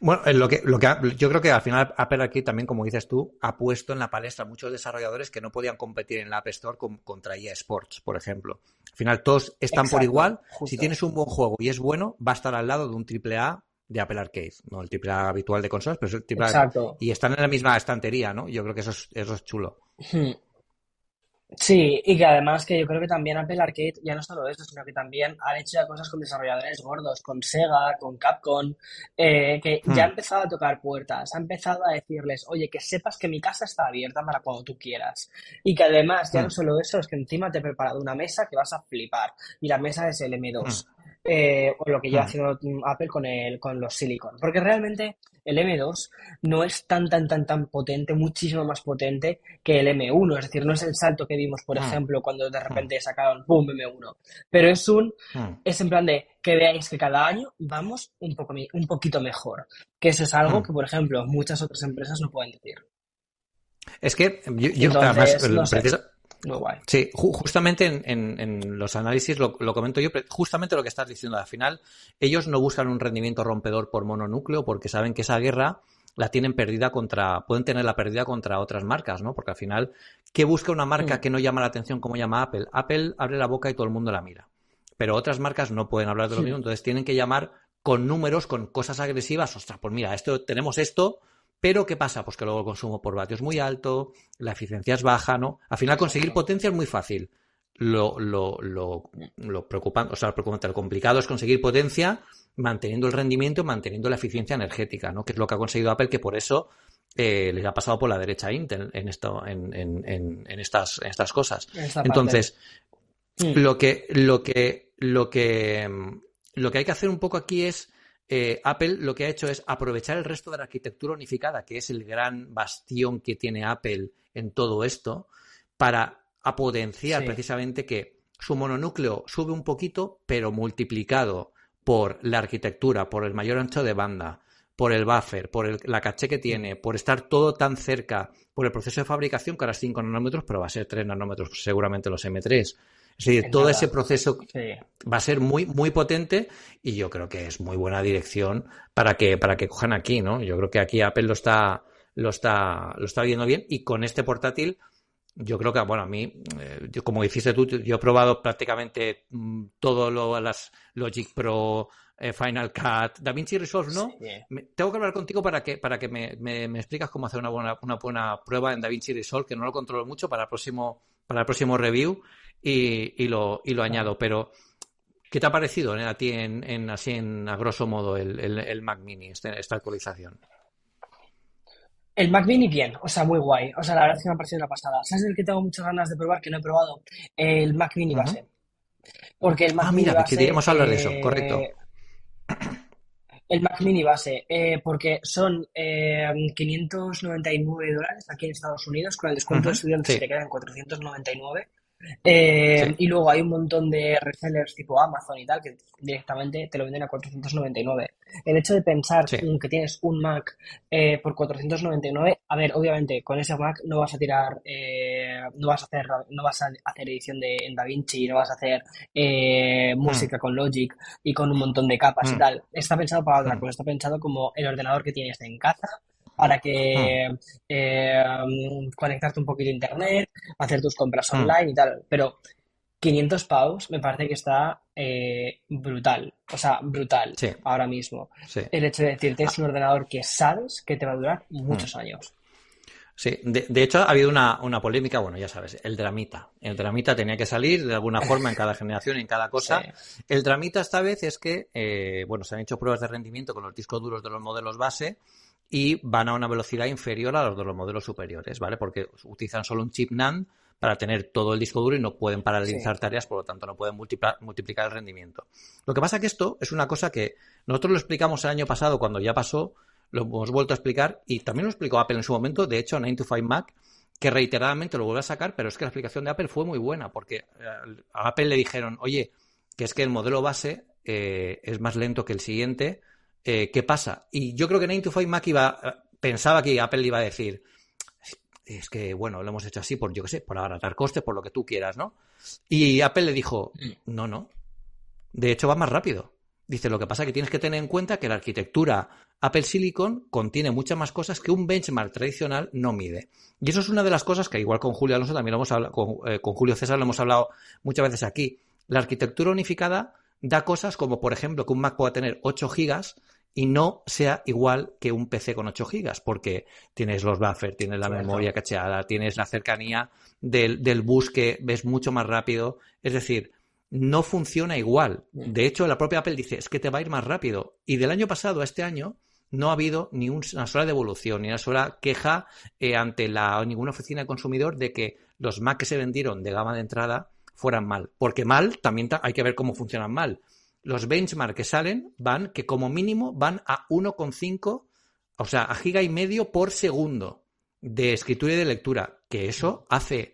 Bueno, lo que, lo que yo creo que al final Apple aquí también, como dices tú, ha puesto en la palestra muchos desarrolladores que no podían competir en la App Store contra EA Sports, por ejemplo. Al final todos están por igual. Si tienes un buen juego y es bueno, va a estar al lado de un AAA de Apple Arcade, no el triple habitual de consolas, pero es el triple Exacto. Y están en la misma estantería, ¿no? Yo creo que eso es, eso es chulo. Hmm. Sí, y que además que yo creo que también Apple Arcade ya no solo eso, sino que también han hecho ya cosas con desarrolladores gordos, con Sega, con Capcom, eh, que ya ha hmm. empezado a tocar puertas, ha empezado a decirles, oye, que sepas que mi casa está abierta para cuando tú quieras. Y que además, ya no hmm. solo eso, es que encima te he preparado una mesa que vas a flipar. Y la mesa es el M2 eh, o lo que lleva hmm. haciendo Apple con, el, con los Silicon. Porque realmente el M2 no es tan, tan, tan, tan potente, muchísimo más potente que el M1. Es decir, no es el salto que vimos, por hmm. ejemplo, cuando de repente hmm. sacaron, ¡pum!, M1. Pero es un, es en plan de que veáis que cada año vamos un, poco, un poquito mejor. Que eso es algo que, por ejemplo, muchas otras empresas no pueden decir. Es que yo, Sí, justamente en, los análisis lo, comento yo, justamente lo que estás diciendo. Al final, ellos no buscan un rendimiento rompedor por mononúcleo porque saben que esa guerra la tienen perdida contra, pueden tenerla perdida contra otras marcas, ¿no? Porque al final, ¿qué busca una marca mm. que no llama la atención como llama Apple? Apple abre la boca y todo el mundo la mira. Pero otras marcas no pueden hablar de lo mismo, entonces tienen que llamar con números, con cosas agresivas. Ostras, pues mira, esto, tenemos esto, pero ¿qué pasa? Pues que luego el consumo por vatios es muy alto, la eficiencia es baja, ¿no? Al final conseguir potencia es muy fácil. Lo, lo, lo, lo preocupante, o sea, lo preocupante, lo complicado es conseguir potencia manteniendo el rendimiento, manteniendo la eficiencia energética, ¿no? Que es lo que ha conseguido Apple, que por eso eh, les ha pasado por la derecha a Intel en esto, en, en, en, estas, en estas cosas. Entonces, lo que, lo que, lo que, lo que hay que hacer un poco aquí es eh, Apple lo que ha hecho es aprovechar el resto de la arquitectura unificada, que es el gran bastión que tiene Apple en todo esto, para potenciar precisamente que su mononúcleo sube un poquito, pero multiplicado por la arquitectura, por el mayor ancho de banda, por el buffer, por la caché que tiene, por estar todo tan cerca, por el proceso de fabricación, que ahora es 5 nanómetros, pero va a ser 3 nanómetros, seguramente los M3, es decir, todo ese proceso va a ser muy, muy potente y yo creo que es muy buena dirección para que, para que cojan aquí, ¿no? Yo creo que aquí Apple lo está, lo está, lo está viendo bien y con este portátil, yo creo que, bueno, a mí, eh, como dijiste tú, yo he probado prácticamente mm, todo lo, las Logic Pro, eh, Final Cut, DaVinci Resolve, ¿no? tengo que hablar contigo para que, para que me, me, me explicas cómo hacer una buena, una buena prueba en DaVinci Resolve, que no lo controlo mucho para el próximo, para el próximo review y, lo, y lo añado. Pero, ¿qué te ha parecido eh, a ti en, así en a grosso modo el, Mac Mini, este, esta actualización? El Mac Mini bien, o sea, muy guay. O sea, la verdad es que me ha parecido una pasada. ¿Sabes el que tengo muchas ganas de probar que no he probado? El Mac Mini base. Porque el Mac ah, mira, que queríamos hablar de eso, correcto. El Mac Mini base, eh, porque son 599 eh, dólares aquí en Estados Unidos, con el descuento de estudiantes que te quedan 499 Eh, y luego hay un montón de resellers tipo Amazon y tal que directamente te lo venden a 499. El hecho de pensar que tienes un Mac eh, por 499, a ver, obviamente con ese Mac no vas a tirar, eh, no vas a hacer, no vas a hacer edición de en DaVinci, no vas a hacer mm. música con Logic y con un montón de capas y mm. tal. Está pensado para otra mm. cosa, está pensado como el ordenador que tienes en casa para que hmm. eh, conectarte un poquito a internet, hacer tus compras hmm. online y tal. Pero 500 pavos me parece que está eh, brutal, o sea, brutal ahora mismo. El hecho de decirte es un ordenador que sabes que te va a durar muchos hmm. años. Sí, de, hecho ha habido una, polémica, bueno, ya sabes, el dramita. El dramita tenía que salir de alguna forma en cada generación, en cada cosa. El dramita esta vez es que, eh, bueno, se han hecho pruebas de rendimiento con los discos duros de los modelos base y van a una velocidad inferior a los de los modelos superiores, ¿vale? Porque utilizan solo un chip NAND para tener todo el disco duro y no pueden paralizar tareas, por lo tanto no pueden multiplicar el rendimiento. Lo que pasa que esto es una cosa que nosotros lo explicamos el año pasado cuando ya pasó, lo hemos vuelto a explicar y también lo explicó Apple en su momento, de hecho 9 to 5 Mac, que reiteradamente lo vuelve a sacar, pero es que la explicación de Apple fue muy buena porque eh, a Apple le dijeron, oye, que es que el modelo base eh, es más lento que el siguiente, eh, ¿qué pasa? Y yo creo que 9 to 5 Mac iba, eh, pensaba que Apple iba a decir, es que, bueno, lo hemos hecho así por, yo qué sé, por abaratar costes, por lo que tú quieras, ¿no? Y Apple le dijo, mm. no, no. De hecho, va más rápido. Dice, lo que pasa es que tienes que tener en cuenta que la arquitectura Apple Silicon contiene muchas más cosas que un benchmark tradicional no mide. Y eso es una de las cosas que, igual con Julio Alonso, también lo hemos hablado, con, eh, con Julio César lo hemos hablado muchas veces aquí. La arquitectura unificada da cosas como, por ejemplo, que un Mac pueda tener 8 gigas y no sea igual que un PC con 8 gigas, porque tienes los buffers, tienes la memoria cacheada, tienes la cercanía del, del bus que ves mucho más rápido. Es decir, no funciona igual. De hecho, la propia Apple dice, es que te va a ir más rápido. Y del año pasado a este año no ha habido ni una sola devolución, ni una sola queja eh, ante la, ninguna oficina de consumidor de que los Mac que se vendieron de gama de entrada fueran mal. Porque mal también hay que ver cómo funcionan mal los benchmarks que salen van, que como mínimo van a 1,5, o sea, a giga y medio por segundo de escritura y de lectura, que eso hace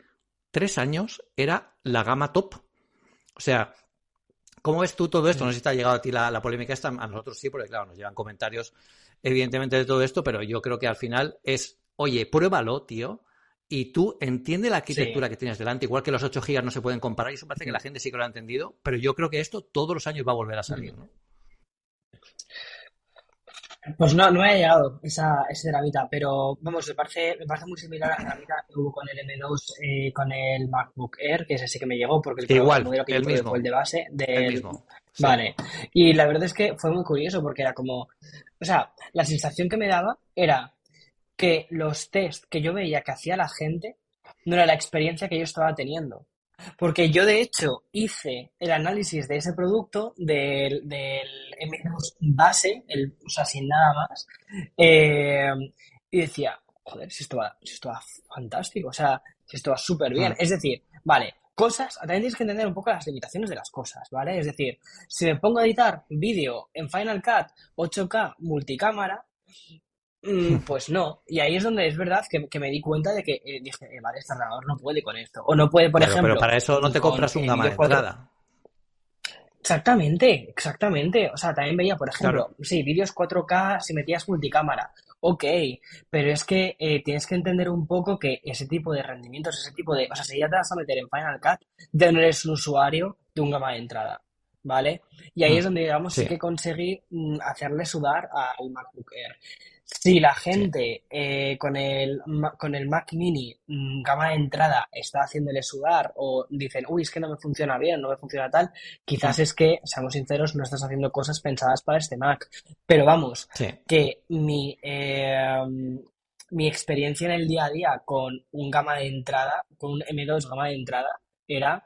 tres años era la gama top. O sea, ¿cómo ves tú todo esto? No sé si te ha llegado a ti la, polémica esta, a nosotros sí, porque claro, nos llevan comentarios evidentemente de todo esto, pero yo creo que al final es, oye, pruébalo, tío, y tú entiendes la arquitectura que tienes delante, igual que los 8 gigas no se pueden comparar, y eso parece que la gente sí que lo ha entendido, pero yo creo que esto todos los años va a volver a salir, ¿no? Pues no, no me ha llegado esa, ese dramita, pero vamos, me parece, me parece muy similar a la dramita que hubo con el M2, eh, con el MacBook Air, que ese sí que me llegó, porque el, Igual, modelo que el mismo. fue el de base. Del... mismo. Vale. Y la verdad es que fue muy curioso, porque era como, o sea, la sensación que me daba era que los test que yo veía que hacía la gente no era la experiencia que yo estaba teniendo. Porque yo, de hecho, hice el análisis de ese producto, del, del M2 base, el, o sea, sin nada más, eh, y decía, joder, si esto va, si esto va fantástico, o sea, si esto va súper bien. Es decir, vale, cosas, también tienes que entender un poco las limitaciones de las cosas, ¿vale? Es decir, si me pongo a editar vídeo en Final Cut 8K multicámara, Mm, pues no. Y ahí es donde es verdad que, me di cuenta de que eh, dije, eh, vale, este ordenador no puede con esto. O no puede, por ejemplo. Pero para eso no te compras un gama de entrada. Exactamente, exactamente. O sea, también veía, por ejemplo, sí, vídeos 4K si metías multicámara. Ok, pero es que eh, tienes que entender un poco que ese tipo de rendimientos, ese tipo de. O sea, si ya te vas a meter en Final Cut, ya no eres un usuario de un gama de entrada. ¿Vale? Y ahí mm, es donde, digamos, sí. que conseguí mm, hacerle sudar al MacBook Air. Si la gente eh, con, el, con el Mac Mini mm, gama de entrada está haciéndole sudar o dicen, uy, es que no me funciona bien, no me funciona tal, quizás es que, seamos sinceros, no estás haciendo cosas pensadas para este Mac. Pero vamos, que mi, eh, mi experiencia en el día a día con un gama de entrada, con un M2 gama de entrada, era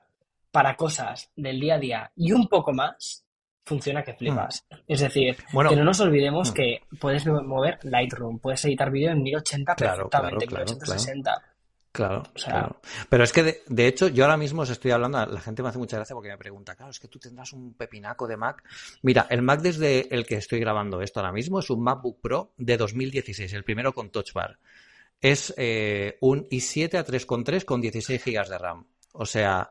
para cosas del día a día y un poco más funciona que flipas. Mm. Es decir, que no nos olvidemos mm. que puedes mover Lightroom, puedes editar vídeo en 1080 claro, perfectamente, claro, 1060. Claro, claro. Pero es que, de, hecho, yo ahora mismo os estoy hablando, la gente me hace mucha gracia porque me pregunta, claro, es que tú tendrás un pepinaco de Mac. Mira, el Mac desde el que estoy grabando esto ahora mismo es un MacBook Pro de 2016, el primero con Touch Bar. Es eh, un i7 a 3.3 con 16 GB de RAM. O sea,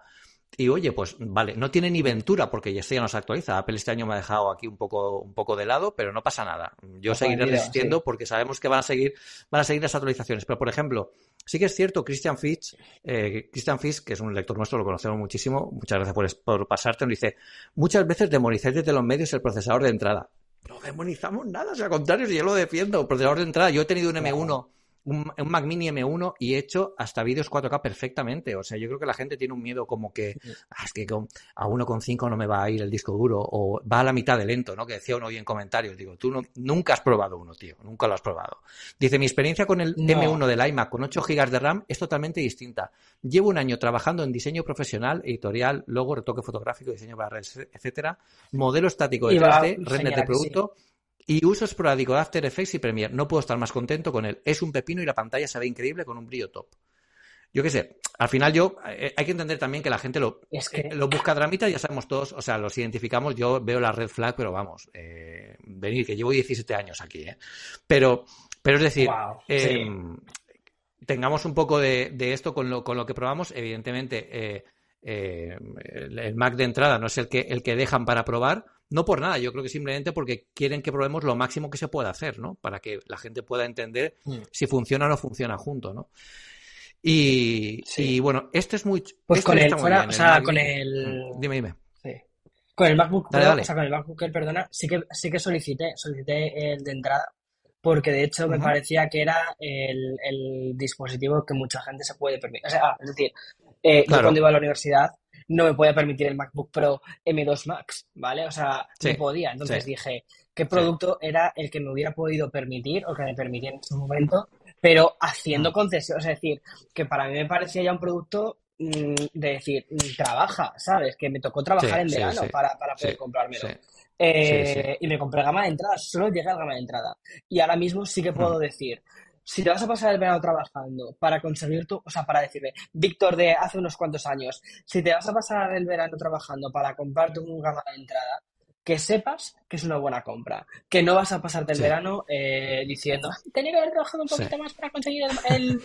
y oye, pues vale, no tiene ni Ventura porque ya ya no se actualiza. Apple este año me ha dejado aquí un poco, un poco de lado, pero no pasa nada. Yo seguiré resistiendo porque sabemos que van a seguir, van a seguir las actualizaciones. Pero por ejemplo, sí que es cierto, Christian Fitch, eh, Christian Fitch, que es un lector nuestro, lo conocemos muchísimo, muchas gracias por, por pasarte, nos dice, muchas veces demonizáis desde los medios el procesador de entrada. No demonizamos nada, o sea, al contrario, si yo lo defiendo, procesador de entrada, yo he tenido un M1 un, Mac Mini M1 y he hecho hasta vídeos 4K perfectamente. O sea, yo creo que la gente tiene un miedo como que ah, es que con, a 1,5 no me va a ir el disco duro o va a la mitad de lento, ¿no? Que decía uno hoy en comentarios. Digo, tú no, nunca has probado uno, tío, nunca lo has probado. Dice, mi experiencia con el M1 del iMac con 8 GB de RAM es totalmente distinta. Llevo un año trabajando en diseño profesional, editorial, logo, retoque fotográfico, diseño para redes, etcétera, modelo estático de 3D, render de producto. Y uso esporádico de After Effects y Premiere. No puedo estar más contento con él. Es un pepino y la pantalla se ve increíble con un brillo top. Yo qué sé, al final yo, eh, hay que entender también que la gente lo, eh, lo busca dramita, ya sabemos todos, o sea, los identificamos, yo veo la red flag, pero vamos, eh, venir, que llevo 17 años aquí, ¿eh? Pero, pero es decir, em, tengamos un poco de, esto con lo, con lo que probamos, evidentemente, el, el, Mac de entrada no es el que, el que dejan para probar, no por nada, yo creo que simplemente porque quieren que probemos lo máximo que se pueda hacer, ¿no? Para que la gente pueda entender mm. si funciona o no funciona junto, ¿no? Y, bueno, este es muy. Pues este con el, o sea, con el. Mm, dime, dime. Sí. Con el MacBook Pro, o sea, con el MacBook Air, perdona, sí que, sí que solicité, solicité el de entrada, porque de hecho me parecía que era el, el, dispositivo que mucha gente se puede permitir. O sea, es decir, eh, yo cuando iba a la universidad no me podía permitir el MacBook Pro M2 Max, ¿vale? O sea, no podía. Entonces dije, ¿qué producto era el que me hubiera podido permitir o que me permitía en ese momento? Pero haciendo mm. concesiones, es decir, que para mí me parecía ya un producto mm, de decir, mm, trabaja, ¿sabes? Que me tocó trabajar en verano para, para poder comprármelo. Eh, y me compré gama de entrada, solo llegué a gama de entrada. Y ahora mismo sí que puedo decir, si te vas a pasar el verano trabajando para conseguir tu, o sea, para decirle, Víctor de hace unos cuantos años, si te vas a pasar el verano trabajando para comprarte un gama de entrada, que sepas que es una buena compra, que no vas a pasarte el verano eh, diciendo, tenía que haber trabajado un poquito más para conseguir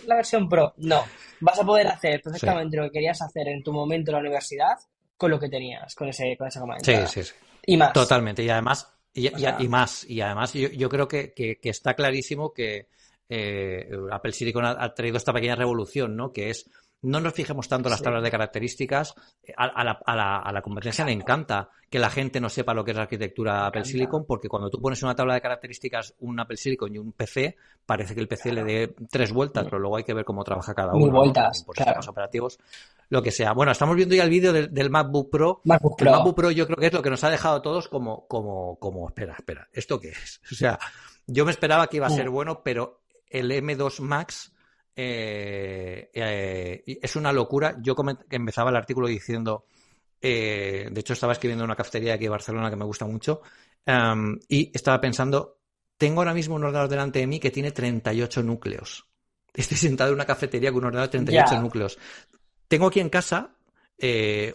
la versión Pro. No, vas a poder hacer perfectamente lo que querías hacer en tu momento en la universidad con lo que tenías, con, ese, con esa gama de entrada. Sí, sí, sí. Y más. Totalmente, y además, y, más, y además yo, yo creo que, que está clarísimo que eh, Apple Silicon ha, traído esta pequeña revolución, ¿no? Que es no nos fijemos tanto en las tablas de características. A, la, competencia le encanta que la gente no sepa lo que es la arquitectura Apple Silicon, porque cuando tú pones una tabla de características, un Apple Silicon y un PC, parece que el PC le dé tres vueltas, pero luego hay que ver cómo trabaja cada uno. vueltas. Por sistemas operativos, lo que sea. Bueno, estamos viendo ya el vídeo del, MacBook Pro. MacBook Pro. El MacBook Pro yo creo que es lo que nos ha dejado a todos como, como, como, espera, espera, ¿esto qué es? O sea, yo me esperaba que iba a ser bueno, pero el M2 Max eh, eh, es una locura. Yo empezaba el artículo diciendo, eh, de hecho estaba escribiendo en una cafetería aquí de Barcelona que me gusta mucho, em, y estaba pensando, tengo ahora mismo un ordenador delante de mí que tiene 38 núcleos. Estoy sentado en una cafetería con un ordenador de 38 núcleos. Tengo aquí en casa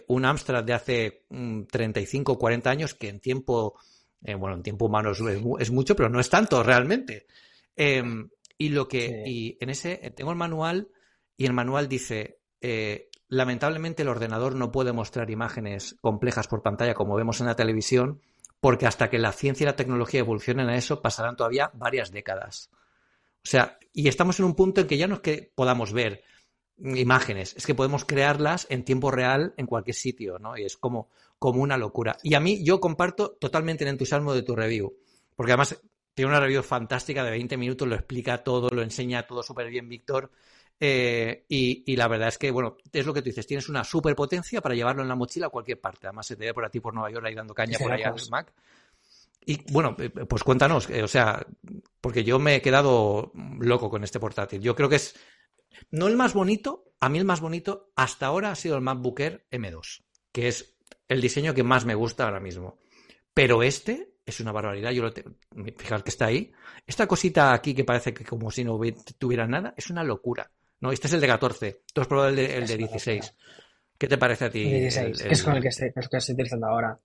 un Amstrad de hace 35 o 40 años que en tiempo, bueno, en tiempo humano es, mucho, pero no es tanto realmente. Y lo que, y en ese, eh, tengo el manual y el manual dice, eh, lamentablemente el ordenador no puede mostrar imágenes complejas por pantalla como vemos en la televisión, porque hasta que la ciencia y la tecnología evolucionen a eso pasarán todavía varias décadas. O sea, y estamos en un punto en que ya no es que podamos ver imágenes, es que podemos crearlas en tiempo real en cualquier sitio, ¿no? Y es como, como una locura. Y a mí yo comparto totalmente el entusiasmo de tu review, porque además tiene una review fantástica de 20 minutos, lo explica todo, lo enseña todo súper bien Víctor. Eh, y, la verdad es que, bueno, es lo que tú dices, tienes una superpotencia para llevarlo en la mochila a cualquier parte. Además, se te ve por aquí por Nueva York ahí dando caña por allá al Mac. Y bueno, eh, pues cuéntanos, eh, o sea, porque yo me he quedado loco con este portátil. Yo creo que es, no el más bonito, a mí el más bonito hasta ahora ha sido el MacBook Air M2, que es el diseño que más me gusta ahora mismo. Pero este es una barbaridad. Yo lo te... fijar que está ahí. Esta cosita aquí que parece que como si no tuviera nada, es una locura. No, este es el de 14. Tú has probado el de, el de 16. ¿Qué te parece a ti? 16, es con el que estoy, el que estoy utilizando ahora.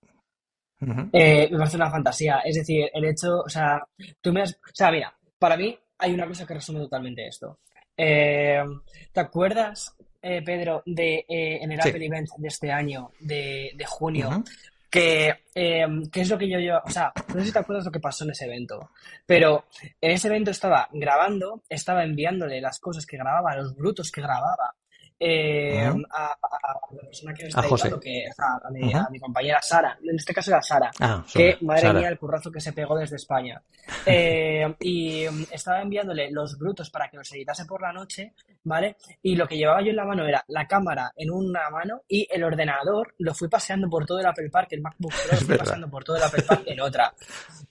eh, me parece una fantasía. Es decir, el hecho, o sea, tú me has. O sea, mira, para mí hay una cosa que resume totalmente esto. Eh, ¿Te acuerdas eh, Pedro, de, en el Apple Event de este año, de, junio, que, es lo que yo, yo, o sea, no sé si te acuerdas lo que pasó en ese evento, pero en ese evento estaba grabando, estaba enviándole las cosas que grababa, los brutos que grababa eh, a, la persona que me está que, a, mi, compañera Sara, en este caso era Sara, ah, que madre mía el currazo que se pegó desde España. Eh, y mm, estaba enviándole los brutos para que los editase por la noche, ¿vale? Y lo que llevaba yo en la mano era la cámara en una mano y el ordenador lo fui paseando por todo el Apple Park, el MacBook Pro lo fui paseando por todo el Apple Park en otra.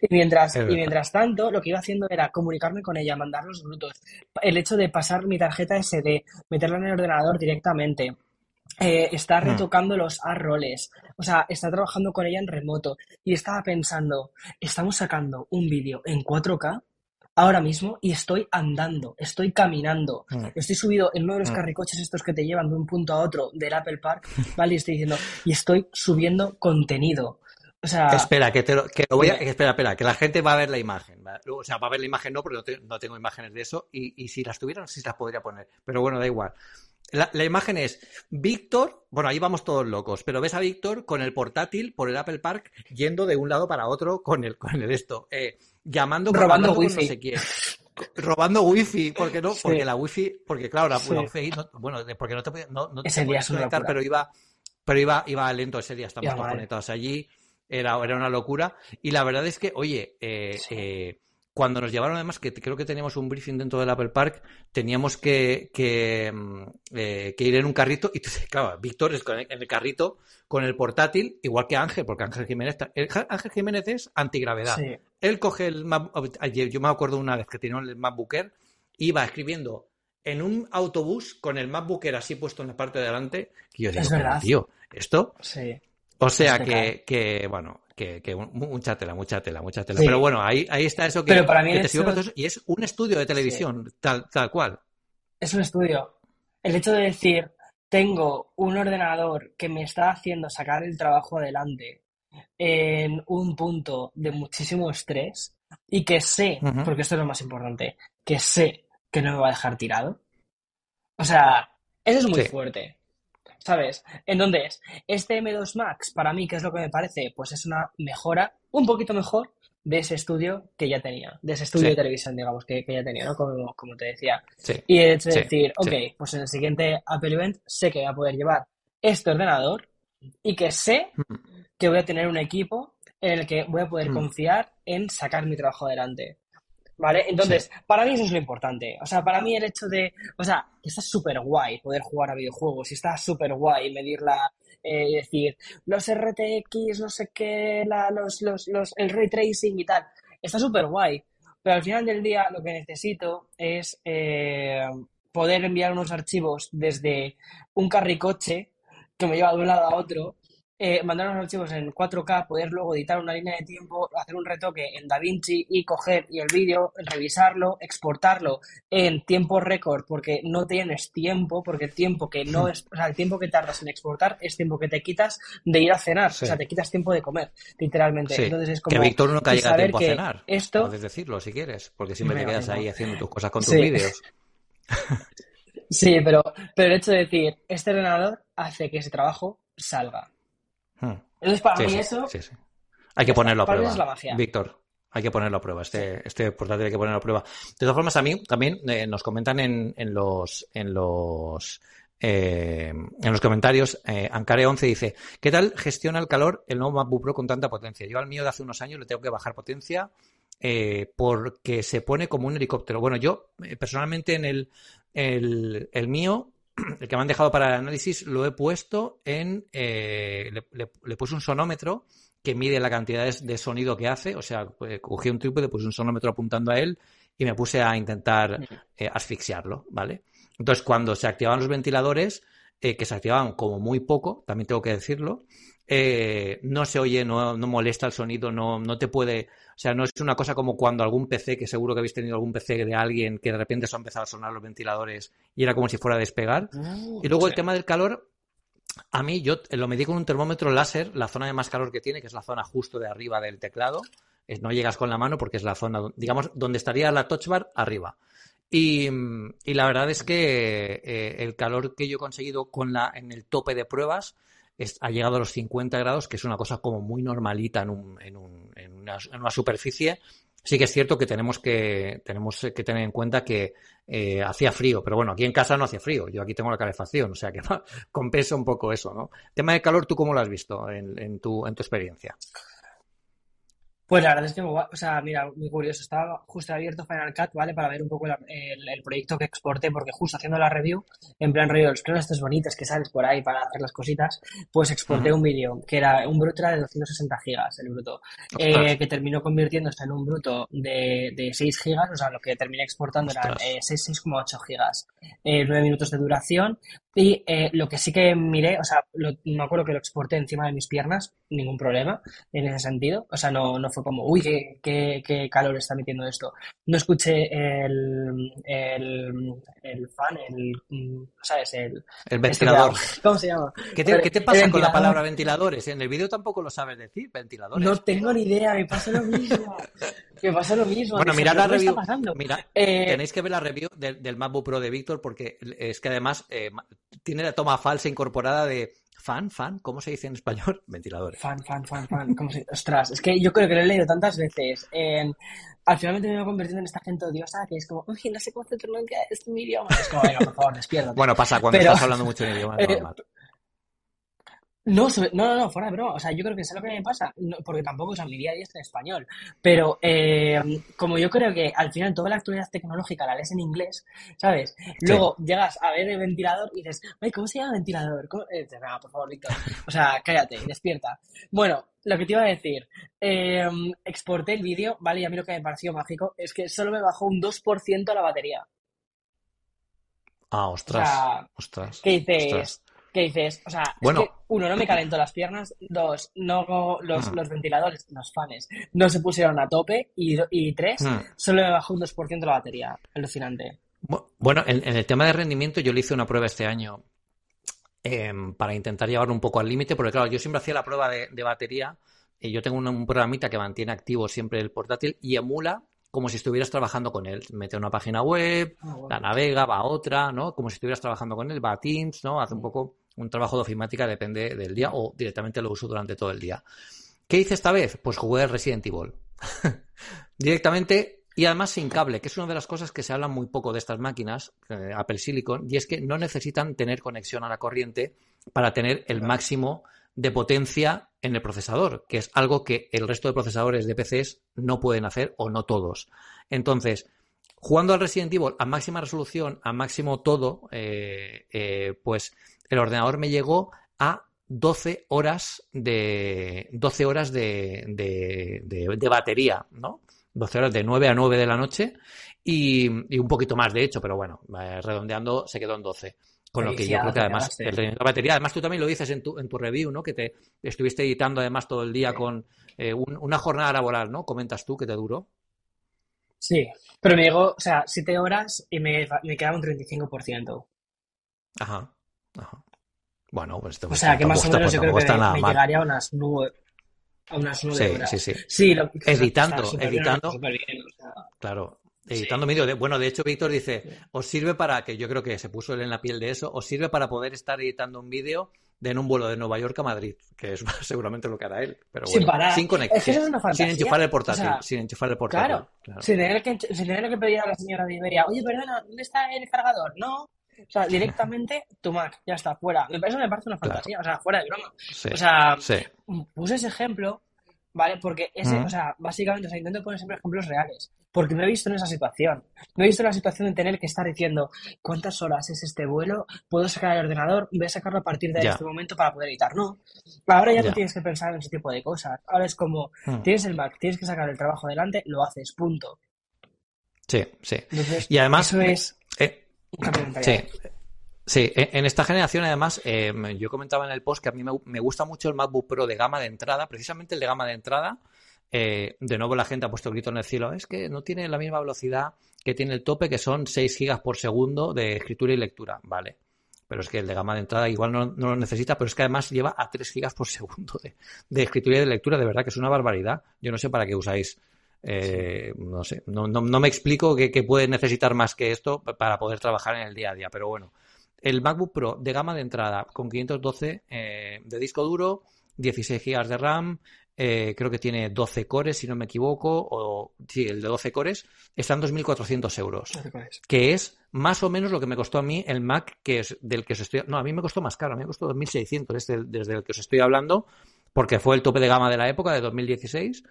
Y mientras, y mientras tanto, lo que iba haciendo era comunicarme con ella, mandar los brutos, el hecho de pasar mi tarjeta SD, meterla en el ordenador directamente. Eh, está hmm. retocando los A-roles, o sea, está trabajando con ella en remoto y estaba pensando, estamos sacando un vídeo en 4K ahora mismo y estoy andando, estoy caminando, hmm. estoy subido en uno de los hmm. carricoches estos que te llevan de un punto a otro del Apple Park, ¿vale? Y estoy diciendo, y estoy subiendo contenido. O sea, espera, que te lo, que voy a, espera, espera, que la gente va a ver la imagen. O sea, va a ver la imagen no, porque no, tengo imágenes de eso. Y, y, si las tuviera, no sé si las podría poner. Pero bueno, da igual. La, imagen es Víctor, bueno, ahí vamos todos locos, pero ves a Víctor con el portátil por el Apple Park yendo de un lado para otro con el, con el esto, eh, llamando, robando wifi. no sé quién. Robando wifi, porque no, porque la wifi, porque claro, la, wifi, bueno, porque no te, no, no día conectar, pero iba, pero iba, iba lento ese día, estamos todos conectados allí, era, era una locura, y la verdad es que, oye, eh, eh cuando nos llevaron, además, que creo que teníamos un briefing dentro del Apple Park, teníamos que, que, mm, eh, ir en un carrito. Y claro, Víctor es en el carrito con el portátil, igual que Ángel, porque Ángel Jiménez, Ángel Jiménez es antigravedad. Él coge el map, yo me acuerdo una vez que tenía el MacBooker, iba escribiendo en un autobús con el MacBooker así puesto en la parte de adelante, y yo digo, tío, ¿esto? Sí. O sea que, que, bueno, que, mucha tela, mucha tela, mucha tela. Pero bueno, ahí, ahí está eso que, para mí y es un estudio de televisión, tal, tal cual. Es un estudio. El hecho de decir, tengo un ordenador que me está haciendo sacar el trabajo adelante en un punto de muchísimo estrés y que sé, porque esto es lo más importante, que sé que no me va a dejar tirado. O sea, eso es muy fuerte. ¿Sabes? Entonces, este M2 Max, para mí, ¿qué es lo que me parece? Pues es una mejora, un poquito mejor, de ese estudio que ya tenía, de ese estudio de televisión, digamos, que, ya tenía, ¿no? Como, como te decía. Y el hecho de decir, ok, pues en el siguiente Apple Event sé que voy a poder llevar este ordenador y que sé mm. que voy a tener un equipo en el que voy a poder mm. confiar en sacar mi trabajo adelante. ¿Vale? Entonces, para mí eso es lo importante. O sea, para mí el hecho de, o sea, está súper guay poder jugar a videojuegos y está súper guay medirla, eh, decir, los RTX, no sé qué, la, los, los, los, el ray tracing y tal. Está súper guay. Pero al final del día lo que necesito es eh, poder enviar unos archivos desde un carricoche que me lleva de un lado a otro eh, mandar los archivos en 4K, poder luego editar una línea de tiempo, hacer un retoque en DaVinci y coger y el vídeo, revisarlo, exportarlo en tiempo récord, porque no tienes tiempo, porque el tiempo que no es, o sea, el tiempo que tardas en exportar es tiempo que te quitas de ir a cenar, o sea, te quitas tiempo de comer, literalmente. Entonces es como que Víctor nunca llega a tiempo a cenar. Esto... Puedes decirlo si quieres, porque siempre te quedas ahí haciendo tus cosas con tus vídeos. sí, pero, pero el hecho de decir, este ordenador hace que ese trabajo salga. Hmm. Entonces, para mí eso. Hay que ponerlo a prueba. Víctor, hay que ponerlo a prueba. Este, este portátil hay que ponerlo a prueba. De todas formas, a mí también eh, nos comentan en, en los. En los eh, en los comentarios, eh, Ancare11 dice, ¿qué tal gestiona el calor el nuevo MacBook Pro con tanta potencia? Yo al mío de hace unos años le tengo que bajar potencia eh, porque se pone como un helicóptero. Bueno, yo personalmente en el, el, el mío el que me han dejado para el análisis lo he puesto en. Eh, le, puse un sonómetro que mide la cantidad de, sonido que hace. O sea, pues, cogí un trípode, puse un sonómetro apuntando a él y me puse a intentar eh, asfixiarlo, ¿vale? Entonces, cuando se activaban los ventiladores, eh, que se activaban como muy poco, también tengo que decirlo, no se oye, no, no molesta el sonido, no, no te puede sea, no es una cosa como cuando algún PC, que seguro que habéis tenido algún PC de alguien que de repente se ha empezado a sonar los ventiladores y era como si fuera a despegar. Uh, y luego el tema del calor, a mí yo lo medí con un termómetro láser, la zona de más calor que tiene, que es la zona justo de arriba del teclado. no llegas con la mano porque es la zona, digamos, donde estaría la touch bar arriba. Y, la verdad es que eh, el calor que yo he conseguido con la, en el tope de pruebas ha llegado a los 50 grados, que es una cosa como muy normalita en, un, en, un, en, una, en una superficie Sí que es cierto que tenemos que, tenemos que tener en cuenta que eh, hacía frío, pero bueno, aquí en casa no hacía frío, yo aquí tengo la calefacción, o sea que compensa un poco eso, ¿no? Tema de calor, ¿tú cómo lo has visto en, en, tu, en tu experiencia? Pues la verdad es que, o sea, mira, muy curioso. Estaba justo abierto Final Cut, ¿vale? Para ver un poco el, proyecto que exporté, porque justo haciendo la review, en plan rollo, los planos estos bonitos que sales por ahí para hacer las cositas, pues exporté un vídeo que era un bruto de 260 gigas, el bruto, eh, que terminó convirtiéndose en un bruto de, de 6 gigas, o sea, lo que terminé exportando eran eh, 6,8 gigas, eh, 9 minutos de duración, y eh, lo que sí que miré, o sea, me acuerdo que lo exporté encima de mis piernas, ningún problema en ese sentido. O sea, no, no fue como, uy, qué, qué, qué calor está metiendo esto. No escuché el, el, el fan, el, ¿sabes? El, el este ventilador. ¿Cómo se llama? ¿Qué te, ¿qué te pasa con la palabra ventiladores? En el vídeo tampoco lo sabes decir, ventiladores. No tengo ni idea, me pasa lo mismo. me pasa lo mismo. Bueno, mirad la review. Mira, eh, tenéis que ver la review del, del MacBook Pro de Víctor porque es que además eh, tiene la toma falsa incorporada de fan, fan, ¿cómo se dice en español? Ventiladores. Fan, fan, fan, fan. ¿Cómo se... Ostras, es que yo creo que lo he leído tantas veces. Al final me he convertido en esta gente odiosa que es como, uy, no sé cómo hacer nunca este mi idioma. Es como, venga, por favor, despierta. bueno, pasa cuando estás hablando mucho en idioma. Eh, no, no, no, fuera de broma. O sea, yo creo que es lo que me pasa, porque tampoco es mi día a día en español. Pero eh, como yo creo que al final toda la actualidad tecnológica la lees en inglés, ¿sabes? Luego llegas a ver el ventilador y dices, ay, ¿cómo se llama ventilador? Eh, por favor, Víctor. O sea, cállate, despierta. Bueno, lo que te iba a decir, eh, exporté el vídeo, ¿vale? Y a mí lo que me pareció mágico es que solo me bajó un 2% la batería. Ah, ostras. ostras. ¿Qué dices? ¿Qué dices, o sea, bueno. uno, no me calentó las piernas, dos, no los, mm. los ventiladores, los fans, no se pusieron a tope, y, y tres, mm. solo me bajó un 2% la batería. Alucinante. Bueno, en, el tema de rendimiento yo le hice una prueba este año em, para intentar llevarlo un poco al límite, porque claro, yo siempre hacía la prueba de, batería, y yo tengo un, programita que mantiene activo siempre el portátil y emula como si estuvieras trabajando con él. Mete una página web, ah, la navega, va a otra, ¿no? Como si estuvieras trabajando con él, va a Teams, ¿no? Hace un poco un trabajo de ofimática, depende del día o directamente lo uso durante todo el día. ¿Qué hice esta vez? Pues jugué Resident Evil. directamente y además sin cable, que es una de las cosas que se habla muy poco de estas máquinas, eh, Apple Silicon, y es que no necesitan tener conexión a la corriente para tener el máximo de potencia en el procesador, que es algo que el resto de procesadores de PCs no pueden hacer o no todos. Entonces, jugando al Resident Evil a máxima resolución, a máximo todo, eh, eh, pues el ordenador me llegó a 12 horas de 12 horas de, de, batería, ¿no? 12 horas de 9 a 9 de la noche y, un poquito más, de hecho, pero bueno, eh, redondeando se quedó en 12. Con lo que yo creo que además la batería, además tú también lo dices en tu, en tu review, ¿no? Que te estuviste editando además todo el día con eh, una jornada laboral, ¿no? Comentas tú que te duró. Sí, pero me llegó, o sea, 7 horas y me, me quedaba un 35%. Ajá. Bueno, pues O sea, que más o menos yo creo que me, llegaría a unas nueve, a unas nueve horas. Sí, sí, sí. editando, editando. Claro, editando vídeo. Bueno, de hecho, Víctor dice, os sirve para, que yo creo que se puso él en la piel de eso, os sirve para poder estar editando un vídeo de en un vuelo de Nueva York a Madrid, que es seguramente lo que hará él. Pero sin parar. Sin conexión. sin enchufar el portátil. sin enchufar el portátil. Claro. Sin, tener que, sin tener que pedir a la señora de Iberia, oye, perdona, ¿dónde está el cargador? No, o sea, directamente tu Mac, ya está, fuera. Eso me parece una fantasía, o sea, fuera de broma. o sea, puse ese ejemplo, ¿vale? Porque ese, o sea, básicamente, o sea, intento poner siempre ejemplos reales. Porque me he visto en esa situación. Me he visto en la situación de tener que estar diciendo cuántas horas es este vuelo, puedo sacar el ordenador, voy a sacarlo a partir de este momento para poder editar. No. Ahora ya no tienes que pensar en ese tipo de cosas. Ahora es como, hmm. tienes el Mac, tienes que sacar el trabajo adelante, lo haces, punto. Sí, sí. y además, eso es. Eh, Sí. Sí, e, en esta generación además, eh, yo comentaba en el post que a mí me, gusta mucho el MacBook Pro de gama de entrada, precisamente el de gama de entrada. Eh, de nuevo la gente ha puesto el grito en el cielo, es que no tiene la misma velocidad que tiene el tope, que son 6 gigas por segundo de escritura y lectura, vale. Pero es que el de gama de entrada igual no, lo necesita, pero es que además lleva a 3 gigas por segundo de, escritura y de lectura, de verdad que es una barbaridad. Yo no sé para qué usáis Eh, no sé, no, no, me explico que, que puede necesitar más que esto para poder trabajar en el día a día, pero bueno. El MacBook Pro de gama de entrada con 512 eh, de disco duro, 16 GB de RAM, eh, creo que tiene 12 cores, si no me equivoco, o sí, el de 12 cores, está en 2.400 euros, que es más o menos lo que me costó a mí el Mac que es del que os estoy... No, a mí me costó más caro, a mí me costó 2.600 este, desde el que os estoy hablando, porque fue el tope de gama de la época, de 2016,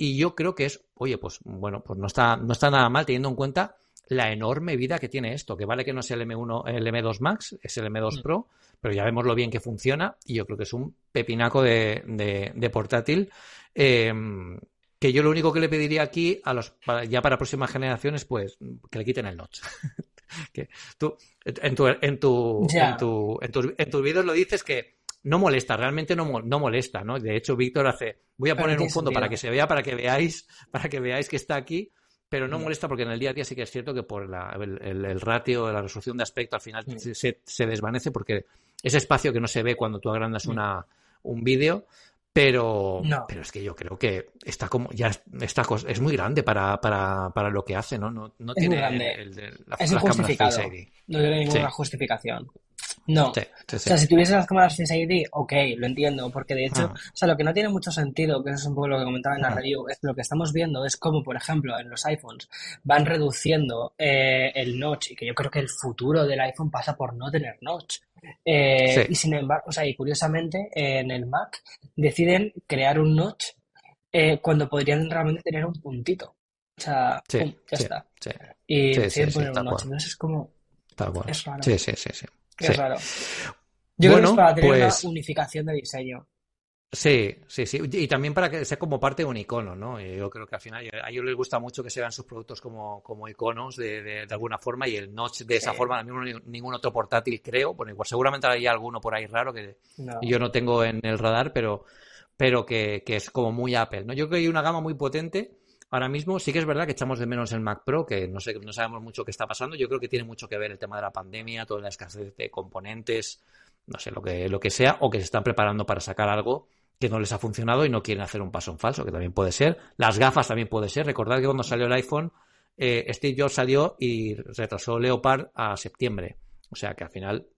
y yo creo que es, oye, pues bueno, pues no está, no está nada mal teniendo en cuenta la enorme vida que tiene esto, que vale que no es el M1, el M2 Max, es el M2 mm. Pro, pero ya vemos lo bien que funciona y yo creo que es un pepinaco de, de, portátil. Em, que yo lo único que le pediría aquí a los ya para próximas generaciones, pues que le quiten el notch. que tú en tu en tu, en tu, en tus vídeos lo dices que no molesta, realmente no, no molesta, ¿no? De hecho, Víctor hace, voy a poner un fondo para que se vea, para que veáis, para que veáis que está aquí, pero no molesta porque en el día a día sí que es cierto que por el, ratio de la resolución de aspecto al final mm. se, desvanece porque ese espacio que no se ve cuando tú agrandas una, un vídeo, pero, pero es que yo creo que está como ya esta cosa es muy grande para, para, para lo que hace, ¿no? No, no tiene el, la, es injustificado. No tiene ninguna justificación. No. O sea, si tuviese las cámaras Face ID, ok, lo entiendo, porque de hecho, ah. o sea, lo que no tiene mucho sentido, que eso es un poco lo que comentaba en la ah. review, es lo que estamos viendo es como, por ejemplo, en los iPhones van reduciendo eh, el notch y que yo creo que el futuro del iPhone pasa por no tener notch. Eh, y sin embargo, o sea, y curiosamente, en el Mac deciden crear un notch eh, cuando podrían realmente tener un puntito. O sea, ya está. Y deciden poner un notch. Entonces es como. Es raro. Sí, sí, sí, sí. Es raro. Yo creo que es para tener una pues unificación de diseño. Sí, sí, sí. Y también para que sea como parte de un icono, ¿no? Yo creo que al final a ellos les gusta mucho que se vean sus productos como, como iconos de, de, alguna forma y el notch de esa forma, ningún, ningún otro portátil creo. Bueno, igual seguramente hay alguno por ahí raro que yo no tengo en el radar, pero, pero que, que, es como muy Apple, ¿no? Yo creo que hay una gama muy potente. Ahora mismo sí que es verdad que echamos de menos el Mac Pro, que no sé, no sabemos mucho qué está pasando. Yo creo que tiene mucho que ver el tema de la pandemia, toda la escasez de componentes, no sé, lo que, lo que sea, o que se están preparando para sacar algo que no les ha funcionado y no quieren hacer un paso en falso, que también puede ser. Las gafas también puede ser. Recordad que cuando salió el iPhone, eh, Steve Jobs salió y retrasó Leopard a septiembre. O sea que al final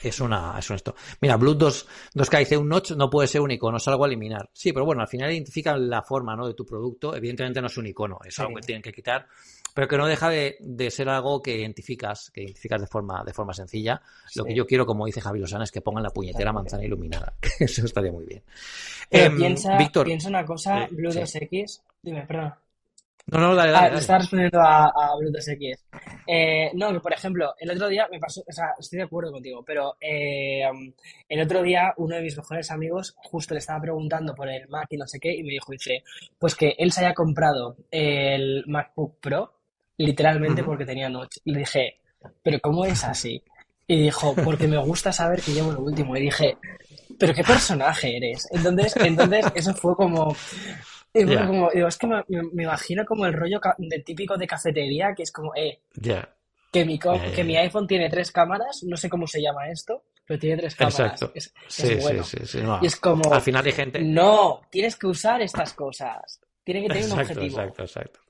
es una, es esto. Mira, Blue 2, k dice un notch no puede ser un icono, es algo a eliminar. Sí, pero bueno, al final identifican la forma ¿no? de tu producto. Evidentemente no es un icono, es algo que tienen que quitar pero que no deja de, ser algo que identificas, que identificas de forma, de forma sencilla. Lo que yo quiero, como dice Javi Lozana, es que pongan la puñetera manzana iluminada. Eso estaría muy bien. Em, piensa, Víctor, piensa una cosa, Blue 2X. Dime, perdón. No, no, dale, dale. Ah, estaba respondiendo a, a Bluetooth X. Eh, no, que por ejemplo, el otro día me pasó, o sea, estoy de acuerdo contigo, pero eh, el otro día uno de mis mejores amigos justo le estaba preguntando por el Mac y no sé qué, y me dijo, dice, pues que él se haya comprado el MacBook Pro literalmente porque tenía noche. Y le dije, ¿pero cómo es así? Y dijo, porque me gusta saber que llevo lo último. Y dije, ¿pero qué personaje eres? Entonces, entonces eso fue como... como es que me, imagino como el rollo de típico de cafetería, que es como, eh, que, mi, que mi iPhone tiene tres cámaras, no sé cómo se llama esto, pero tiene tres cámaras. Exacto. Es, sí, bueno. sí, sí, y es como, al final hay gente... No, tienes que usar estas cosas. Tiene que tener un objetivo. Exacto, exacto.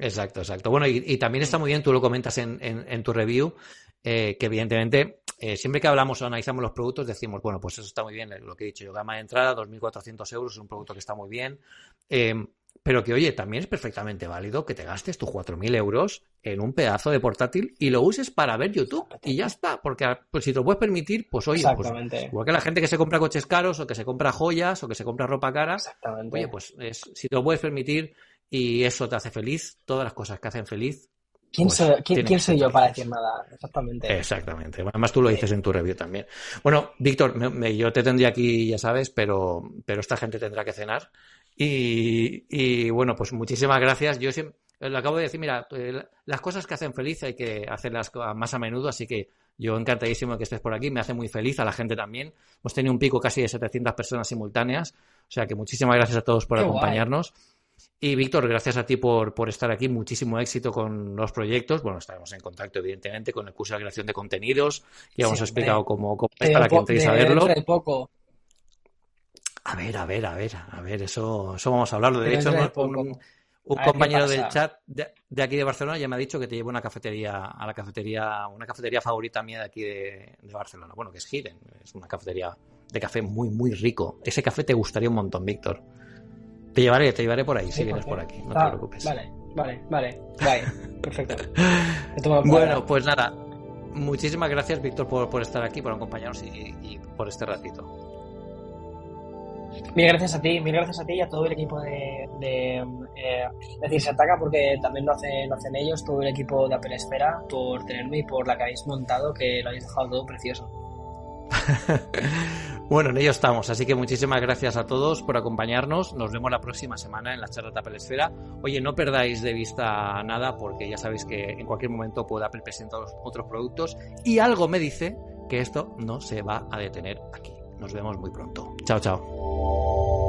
Exacto, exacto. Bueno, y, también está muy bien, tú lo comentas en, en, tu review, eh, que evidentemente eh, siempre que hablamos o analizamos los productos decimos, bueno, pues eso está muy bien, lo que he dicho yo, gama de entrada, 2.400 euros, es un producto que está muy bien, eh, pero que oye, también es perfectamente válido que te gastes tus 4.000 euros en un pedazo de portátil y lo uses para ver YouTube y ya está, porque ah, pues, si te lo puedes permitir, pues oye, pues, igual que la gente que se compra coches caros o que se compra joyas o que se compra ropa cara, oye, pues si te lo puedes permitir y eso te hace feliz, todas las cosas que hacen feliz. ¿Quién, pues soy, ¿quién, soy yo para decir nada? Exactamente. Exactamente. Además tú lo dices en tu review también. Bueno, Víctor, yo te tendría aquí, ya sabes, pero, pero esta gente tendrá que cenar. Y, y bueno, pues muchísimas gracias. Yo siempre, le acabo de decir, mira, las cosas que hacen feliz hay que hacerlas más a menudo, así que yo encantadísimo de que estés por aquí, me hace muy feliz, a la gente también. Hemos tenido un pico casi de 700 personas simultáneas, o sea que muchísimas gracias a todos por acompañarnos. Y Víctor, gracias a ti por, por, estar aquí. Muchísimo éxito con los proyectos. Bueno, estaremos en contacto, evidentemente, con el curso de creación de contenidos. Ya hemos explicado cómo, es para que entréis a verlo. poco. A ver, a ver, a ver, a ver, eso, eso vamos a hablarlo. De hecho, Un compañero del chat de, aquí de Barcelona ya me ha dicho que te llevo una cafetería, a la cafetería, una cafetería favorita mía de aquí de, Barcelona. Bueno, que es Hidden, es una cafetería de café muy, muy rico. Ese café te gustaría un montón, Víctor. Te llevaré, te llevaré por ahí si vienes por aquí, no te preocupes. Vale, vale, vale, vale, perfecto. bueno, pues nada, muchísimas gracias, Víctor, por, estar aquí, por acompañarnos y por este ratito. Mil gracias a ti, mil gracias a ti y a todo el equipo de, eh, decir, se ataca porque también lo hacen, lo hacen ellos, todo el equipo de Apple Esfera, por tenerme y por la que habéis montado, que lo habéis dejado todo precioso. bueno, en ello estamos, así que muchísimas gracias a todos por acompañarnos. Nos vemos la próxima semana en la charla de Esfera. Oye, no perdáis de vista nada porque ya sabéis que en cualquier momento puede Apple presentar otros productos y algo me dice que esto no se va a detener aquí. Nos vemos muy pronto. Chao, chao.